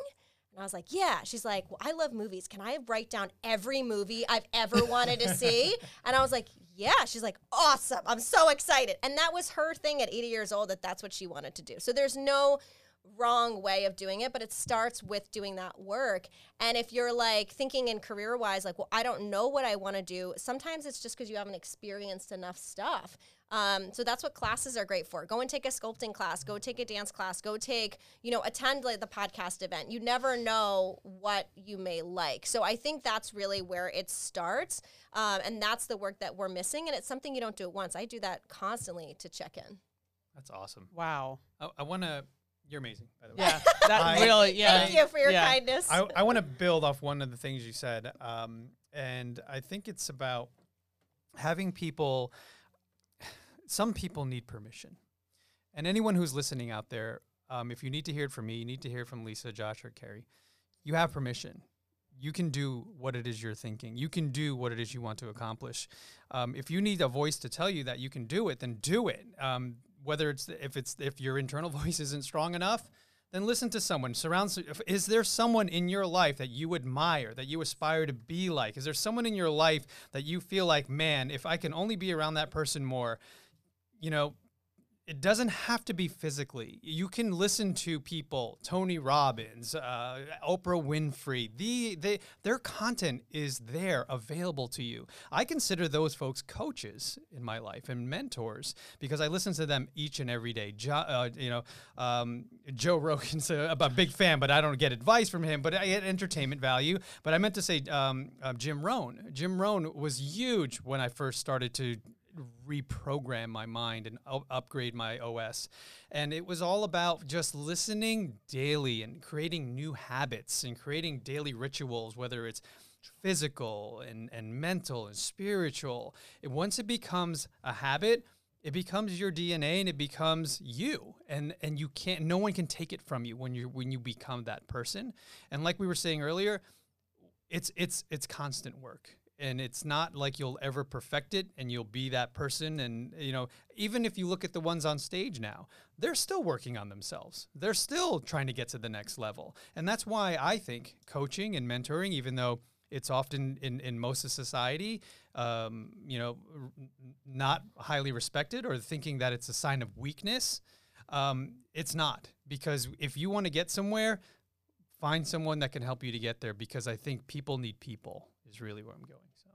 And I was like, yeah. She's like, well, I love movies. Can I write down every movie I've ever wanted to see? And I was like, yeah. She's like, awesome. I'm so excited. And that was her thing at 80 years old that that's what she wanted to do. So there's no wrong way of doing it, but it starts with doing that work. And if you're like thinking in career wise, like, well, I don't know what I want to do, sometimes it's just because you haven't experienced enough stuff. Um, so that's what classes are great for. Go and take a sculpting class, go take a dance class, go take, you know, attend like the podcast event. You never know what you may like. So I think that's really where it starts. Um, and that's the work that we're missing. And it's something you don't do at once. I do that constantly to check in. That's awesome. Wow. I, I want to. You're amazing, by the way. Yeah. That I- really. Yeah. Thank you for your yeah. kindness. I, I want to build off one of the things you said, um, and I think it's about having people. Some people need permission, and anyone who's listening out there, um, if you need to hear it from me, you need to hear it from Lisa, Josh, or Keri. You have permission. You can do what it is you're thinking. You can do what it is you want to accomplish. Um, if you need a voice to tell you that you can do it, then do it. Um, whether it's if it's if your internal voice isn't strong enough, then listen to someone. Surround. Is there someone in your life that you admire, that you aspire to be like? Is there someone in your life that you feel like, man, if I can only be around that person more, you know, it doesn't have to be physically. You can listen to people, Tony Robbins, uh, Oprah Winfrey. The they their content is there, available to you. I consider those folks coaches in my life and mentors because I listen to them each and every day. Jo, uh, you know, um, Joe Rogan's a, a big fan, but I don't get advice from him. But I get entertainment value. But I meant to say um, uh, Jim Rohn. Jim Rohn was huge when I first started to reprogram my mind and up- upgrade my OS. And it was all about just listening daily and creating new habits and creating daily rituals, whether it's physical and, and mental and spiritual. It, once it becomes a habit, it becomes your DNA and it becomes you. And and you can't no one can take it from you when you when you become that person. And like we were saying earlier, it's it's it's constant work and it's not like you'll ever perfect it and you'll be that person. And you know even if you look at the ones on stage now they're still working on themselves. They're still trying to get to the next level. And that's why i think coaching and mentoring even though it's often in, in most of society um, you know not highly respected or thinking that it's a sign of weakness um, it's not. Because if you want to get somewhere find someone that can help you to get there because I think people need people is really where I'm going. So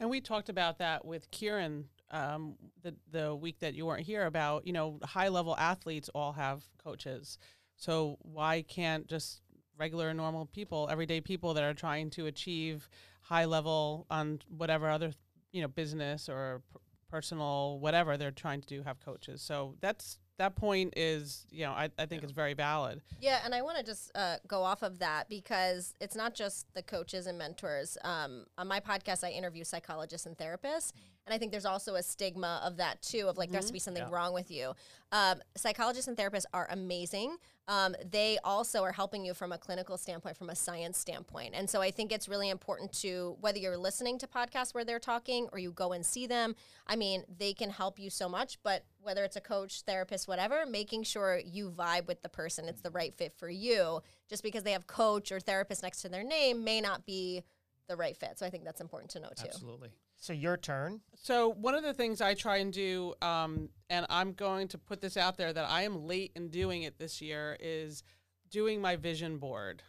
And we talked about that with Kieran um, the the week that you weren't here about you know high level athletes all have coaches. So why can't just regular normal people, everyday people that are trying to achieve high level on whatever other you know business or personal whatever they're trying to do have coaches. So that's that point is you know I, I think it's very valid. Yeah, and I want to just uh, go off of that because it's not just the coaches and mentors. Um, on my podcast, I interview psychologists and therapists, and I think there's also a stigma of that too, of like there has to be something wrong with you. Um, psychologists and therapists are amazing. Um, they also are helping you from a clinical standpoint, from a science standpoint, and so I think it's really important to whether you're listening to podcasts where they're talking or you go and see them. I mean, they can help you so much, but whether it's a coach, therapist, whatever, making sure you vibe with the person, it's the right fit for you. Just because they have coach or therapist next to their name may not be the right fit. So I think that's important to know too. absolutely. So your turn. So one of the things I try and do, um, and I'm going to put this out there that I am late in doing it this year, is doing my vision board.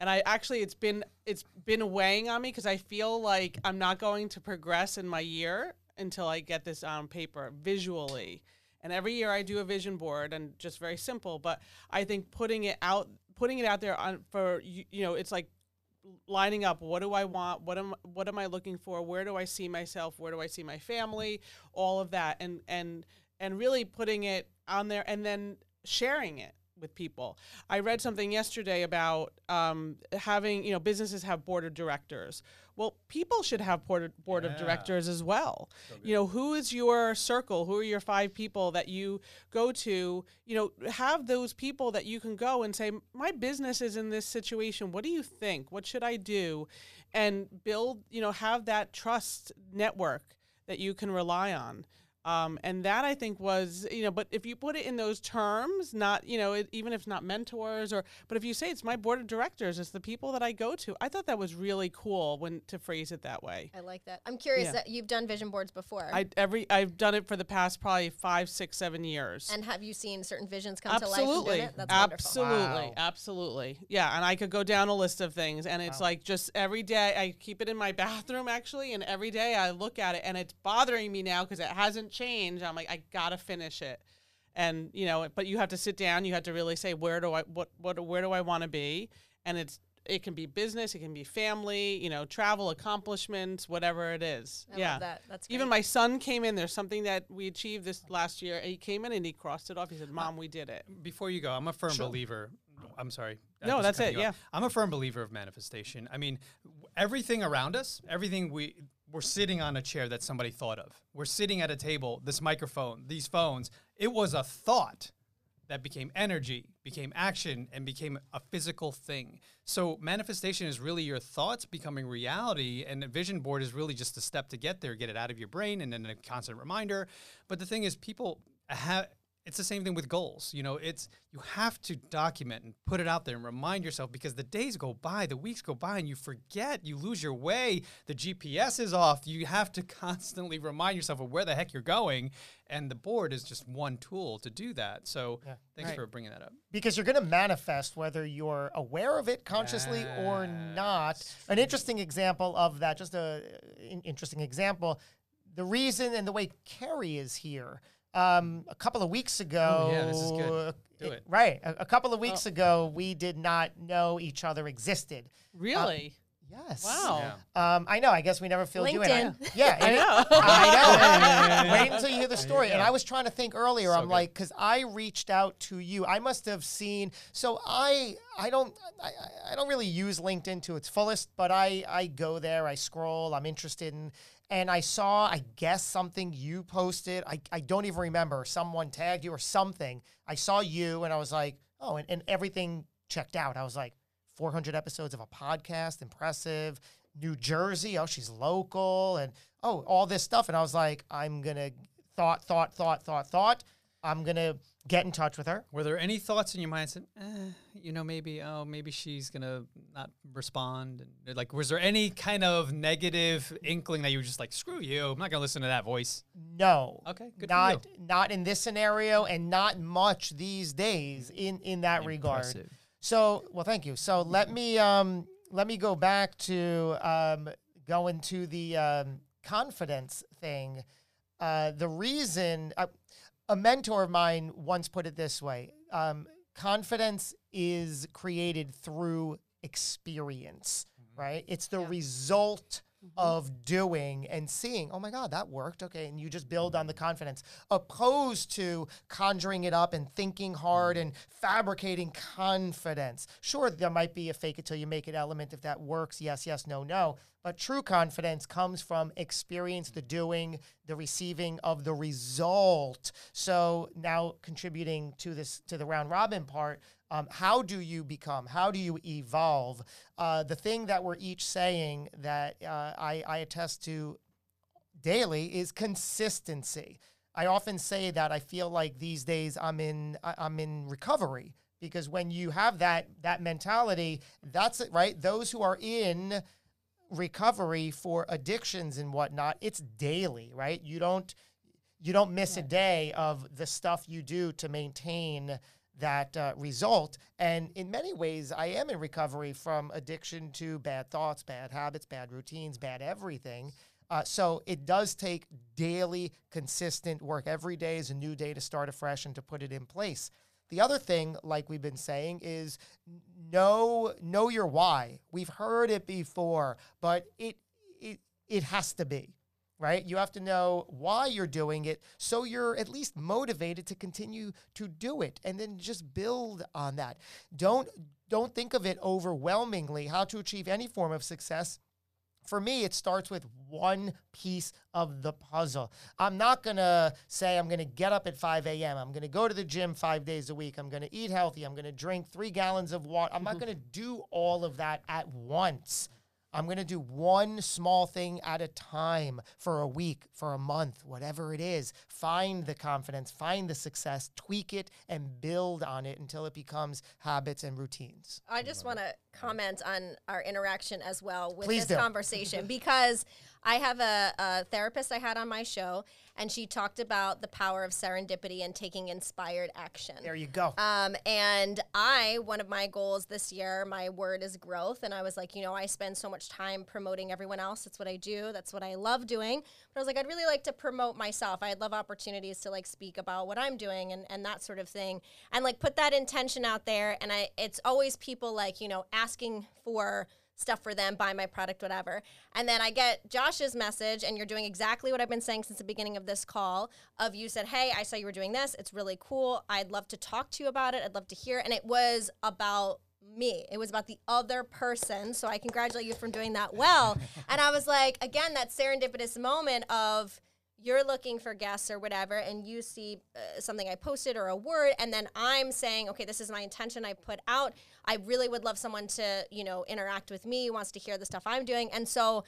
And I actually, it's been it's been weighing on me because I feel like I'm not going to progress in my year until I get this on paper visually. And every year I do a vision board, and just very simple. But I think putting it out, putting it out there on for you, you know, it's like lining up what do i want? What am what am i looking for? Where do i see myself? Where do i see my family? All of that. And and and really putting it on there and then sharing it with people. I read something yesterday about um, having, you know, businesses have board of directors. Well, people should have board of, board of directors as well. you know, who is your circle? Who are your five people that you go to? You know, have those people that you can go and say, my business is in this situation. What do you think? What should I do? And build, you know, have that trust network that you can rely on. Um, and that I think was, you know, but if you put it in those terms, not, you know, it, even if it's not mentors or, but if you say it's my board of directors, it's the people that I go to, I thought that was really cool when to phrase it that way. I like that. I'm curious Yeah. that you've done vision boards before. I every I've done it for the past probably five, six, seven years. and have you seen certain visions come to life? absolutely. That's absolutely, Wow. absolutely. Yeah, and I could go down a list of things, and it's like just every day I keep it in my bathroom actually, and every day I look at it, and it's bothering me now because it hasn't changed. I'm like, I gotta finish it, and you know, but you have to sit down. You have to really say where do I what what where do I want to be, and it's it can be business, it can be family, you know, travel, accomplishments, whatever it is. I yeah. love that. That's Even my son came in. There's something that we achieved this last year. He came in and he crossed it off. He said, uh, "Mom, we did it." Before you go, I'm a firm believer. I'm sorry. I No, that's it, you off. yeah. I'm a firm believer of manifestation. I mean, everything around us, everything we we're sitting on a chair that somebody thought of. We're sitting at a table. This microphone, these phones. It was a thought that became energy, became action, and became a physical thing. So manifestation is really your thoughts becoming reality, and a vision board is really just a step to get there, get it out of your brain, and then a constant reminder. But the thing is, people have. It's the same thing with goals. You know, it's you have to document and put it out there and remind yourself because the days go by, the weeks go by, and you forget, you lose your way. The GPS is off. You have to constantly remind yourself of where the heck you're going, and the board is just one tool to do that. So, thanks Right. for bringing that up. because you're going to manifest whether you're aware of it consciously or not. An interesting example of that, just a uh, in- interesting example, the reason and the way Keri is here. Um, a couple of weeks ago, Oh, yeah, this is good. Do it. right? A, a couple of weeks ago, we did not know each other existed. Really? Yes. wow. Yeah. Um, I know. I guess we never filled you in. LinkedIn. I- Yeah, I know. I know. Wait until you hear the story. And I was trying to think earlier. So I'm good. like, because I reached out to you. I must have seen. So I, I don't, I, I- I don't really use LinkedIn to its fullest, but I, I go there. I scroll. I'm interested in. And I saw, I guess, something you posted. I, I don't even remember. Someone tagged you or something. I saw you, and I was like, oh, and, and everything checked out. I was like, 400 episodes of a podcast, impressive. New Jersey, oh, she's local, and oh, all this stuff. And I was like, I'm gonna thought, thought, thought, thought, thought. I'm gonna get in touch with her. Were there any thoughts in your mind said, eh, you know, maybe, oh, maybe she's gonna not respond? And like, was there any kind of negative inkling that you were just like, screw you, I'm not gonna listen to that voice? No, Okay, good for not not in this scenario, and not much these days in in that regard. So, well, thank you. So let me um let me go back to um going to the um, confidence thing. Uh, the reason uh, a mentor of mine once put it this way: um, confidence is created through experience, right? It's the result Mm-hmm. of doing and seeing, oh my God, that worked. Okay. And you just build on the confidence, opposed to conjuring it up and thinking hard and mm-hmm. fabricating confidence. Sure, there might be a fake it till you make it element if that works. Yes, yes, no, no. But true confidence comes from experience, the doing, the receiving of the result. So now contributing to this to the round robin part, um, how do you become? How do you evolve? Uh, the thing that we're each saying that uh, I, I attest to daily is consistency. I often say that I feel like these days I'm in I'm in recovery because when you have that that mentality, that's it, right? Those who are in recovery for addictions and whatnot, it's daily, right? You don't you don't miss a day of the stuff you do to maintain that uh, result. And in many ways, I am in recovery from addiction to bad thoughts, bad habits, bad routines, bad everything. Uh, so it does take daily, consistent work. Every day is a new day to start afresh and to put it in place. The other thing, like we've been saying, is know know your why. We've heard it before, but it it it has to be right? You have to know why you're doing it so you're at least motivated to continue to do it and then just build on that. Don't don't think of it overwhelmingly how to achieve any form of success for me, it starts with one piece of the puzzle. I'm not going to say I'm going to get up at 5 a.m. I'm going to go to the gym five days a week. I'm going to eat healthy. I'm going to drink three gallons of water. I'm not mm-hmm. going to do all of that at once. I'm going to do one small thing at a time for a week, for a month, whatever it is. Find the confidence, find the success, tweak it, and build on it until it becomes habits and routines. I just want to comment on our interaction as well with Please this do. conversation because I have a, a therapist I had on my show, and she talked about the power of serendipity and taking inspired action. There you go. Um, and I, one of my goals this year, my word is growth. And I was like, you know, I spend so much time promoting everyone else. That's what I do. That's what I love doing. But I was like, I'd really like to promote myself. I'd love opportunities to like speak about what I'm doing and, and that sort of thing. And like put that intention out there. And I, it's always people like, you know, asking for stuff for them, buy my product, whatever. And then I get Josh's message, and you're doing exactly what I've been saying since the beginning of this call. Of you said, "Hey, I saw you were doing this. It's really cool. I'd love to talk to you about it. I'd love to hear." And it was about me. It was about the other person. So I congratulate you from doing that well. and I was like, again, that serendipitous moment of you're looking for guests or whatever and you see uh, something i posted or a word and then i'm saying okay this is my intention i put out i really would love someone to you know interact with me wants to hear the stuff i'm doing and so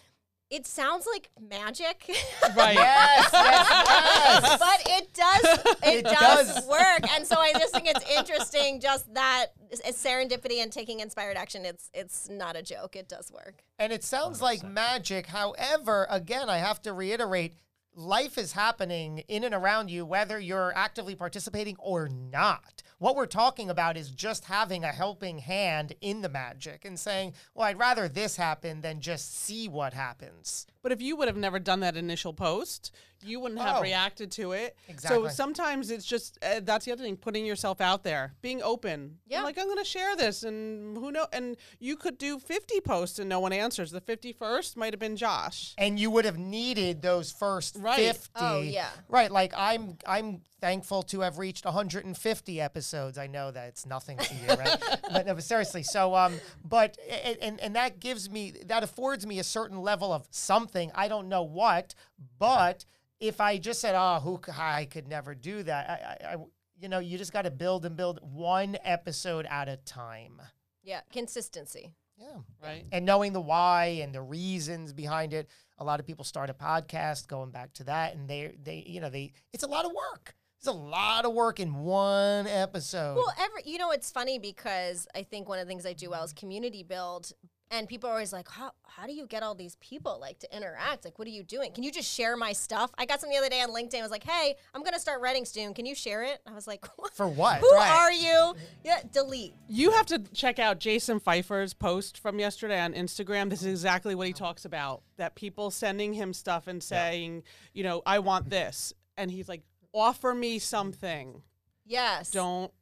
it sounds like magic Right. yes, yes, yes. but it does it, It does, does. work and so i just think it's interesting just that it's serendipity and taking inspired action it's it's not a joke it does work And it sounds like magic. However, again, I have to reiterate life is happening in and around you, whether you're actively participating or not. What we're talking about is just having a helping hand in the magic and saying, well, I'd rather this happen than just see what happens. But if you would have never done that initial post, you wouldn't have Oh. reacted to it. Exactly. So sometimes it's just uh, that's the other thing: putting yourself out there, being open. Yeah. like I'm going to share this, and who know? And you could do 50 posts and no one answers. The 51st might have been Josh. and you would have needed those first Right. 50 Oh, yeah. right like i'm i'm thankful to have reached 150 episodes i know that it's nothing to you right but no, but seriously so um but and and that gives me that affords me a certain level of something i don't know what but if i just said oh who c- i could never do that i i, I you know you just got to build and build one episode at a time yeah consistency yeah Right. and knowing the why and the reasons behind it. A lot of people start a podcast going back to that, and they they you know they it's a lot of work. It's a lot of work in one episode. Well, every you know, it's funny because I think one of the things I do well is community build, and people are always like, "How how do you get all these people like to interact? Like, what are you doing? Can you just share my stuff?" I got something the other day on LinkedIn. I was like, "Hey, I'm gonna start writing soon. Can you share it?" I was like, what? For what? Who Right. are you?" Yeah, delete. You have to check out Jason Feifer's post from yesterday on Instagram. This is exactly what he oh. talks about. That people sending him stuff and saying, you know, I want this. And he's like, offer me something. Yes. Don't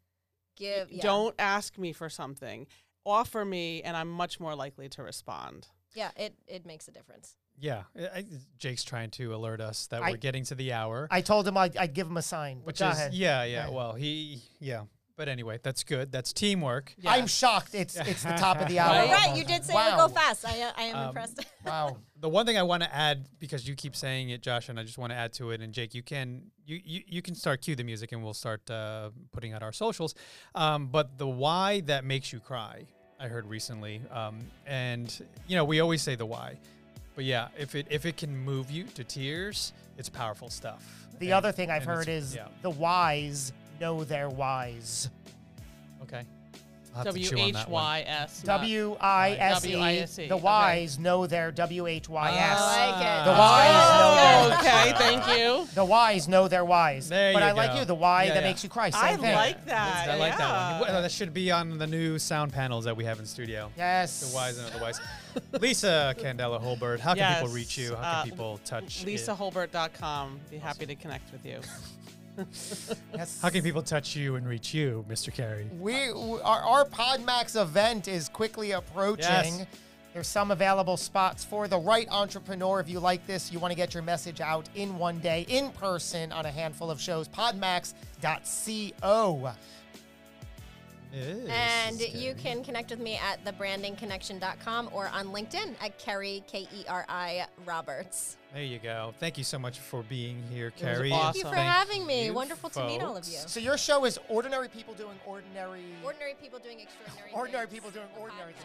give. Yeah. don't ask me for something. Offer me and I'm much more likely to respond. Yeah. It it makes a difference. Yeah, I, I- Jake's trying to alert us that I- we're getting to the hour. I told him I'd, I'd give him a sign. which Go is ahead. yeah, yeah. Right. Well, he yeah. But anyway, that's good. That's teamwork. I'm shocked. It's it's the top of the hour. Right. Right. You did say it would Wow. go fast. I uh, I am Um, impressed. Wow. The one thing I want to add because you keep saying it, Josh, and I just want to add to it. And Jake, you can you you, you can start cue the music, and we'll start uh, putting out our socials. Um, but the why that makes you cry, I heard recently, um, and you know we always say the why, but yeah, if it if it can move you to tears, it's powerful stuff. The And- other thing I've heard is yeah, the wise know their wise. okay. I'll have to chew on that one. Y S. not- W I S W-I-S-E, E. The okay. wise know their W H Y I S. like it. The wise know Oh, okay, thank you. The wise know their wise. There but you I like go. you. The why Yeah, that yeah. makes you cry. Same I thing. like that. I like that one. yeah. Well, That should be on the new sound panels that we have in studio. Yes. The wise and otherwise. Lisa Candela Holbert, how can people Yes, reach you? How can uh, people touch it? LisaHolbert.com. Be happy to connect with you. Yes. How can people touch you and reach you, Mr. Carey? we, we our, our Podmax event is quickly approaching. Yes. There's some available spots for the right entrepreneur. If you like this, you want to get your message out in one day, in person, on a handful of shows. Podmax.co. Yes, And it's you can connect with me at thebrandingconnection.com or on LinkedIn at Keri, K E R I Roberts. There you go. Thank you so much for being here, was Keri. awesome. Thank you for Thank having me. you, Wonderful to meet all of you. So your show is ordinary people doing ordinary. Ordinary people doing extraordinary Ordinary things. people doing ordinary things.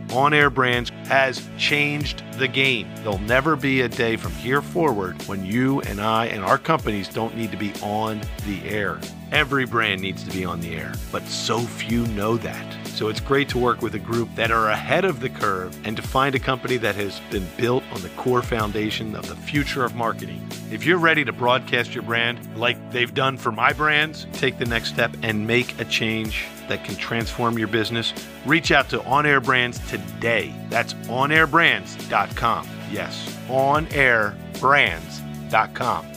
On Air Brands has changed the game. There'll never be a day from here forward when you and I and our companies don't need to be on the air. Every brand needs to be on the air, but so few know that. So it's great to work with a group that are ahead of the curve and to find a company that has been built on the core foundation of the future of marketing. If you're ready to broadcast your brand like they've done for my brands, take the next step and make a change that can transform your business. Reach out to On Air Brands today. That's onairbrands.com. Yes, onairbrands.com.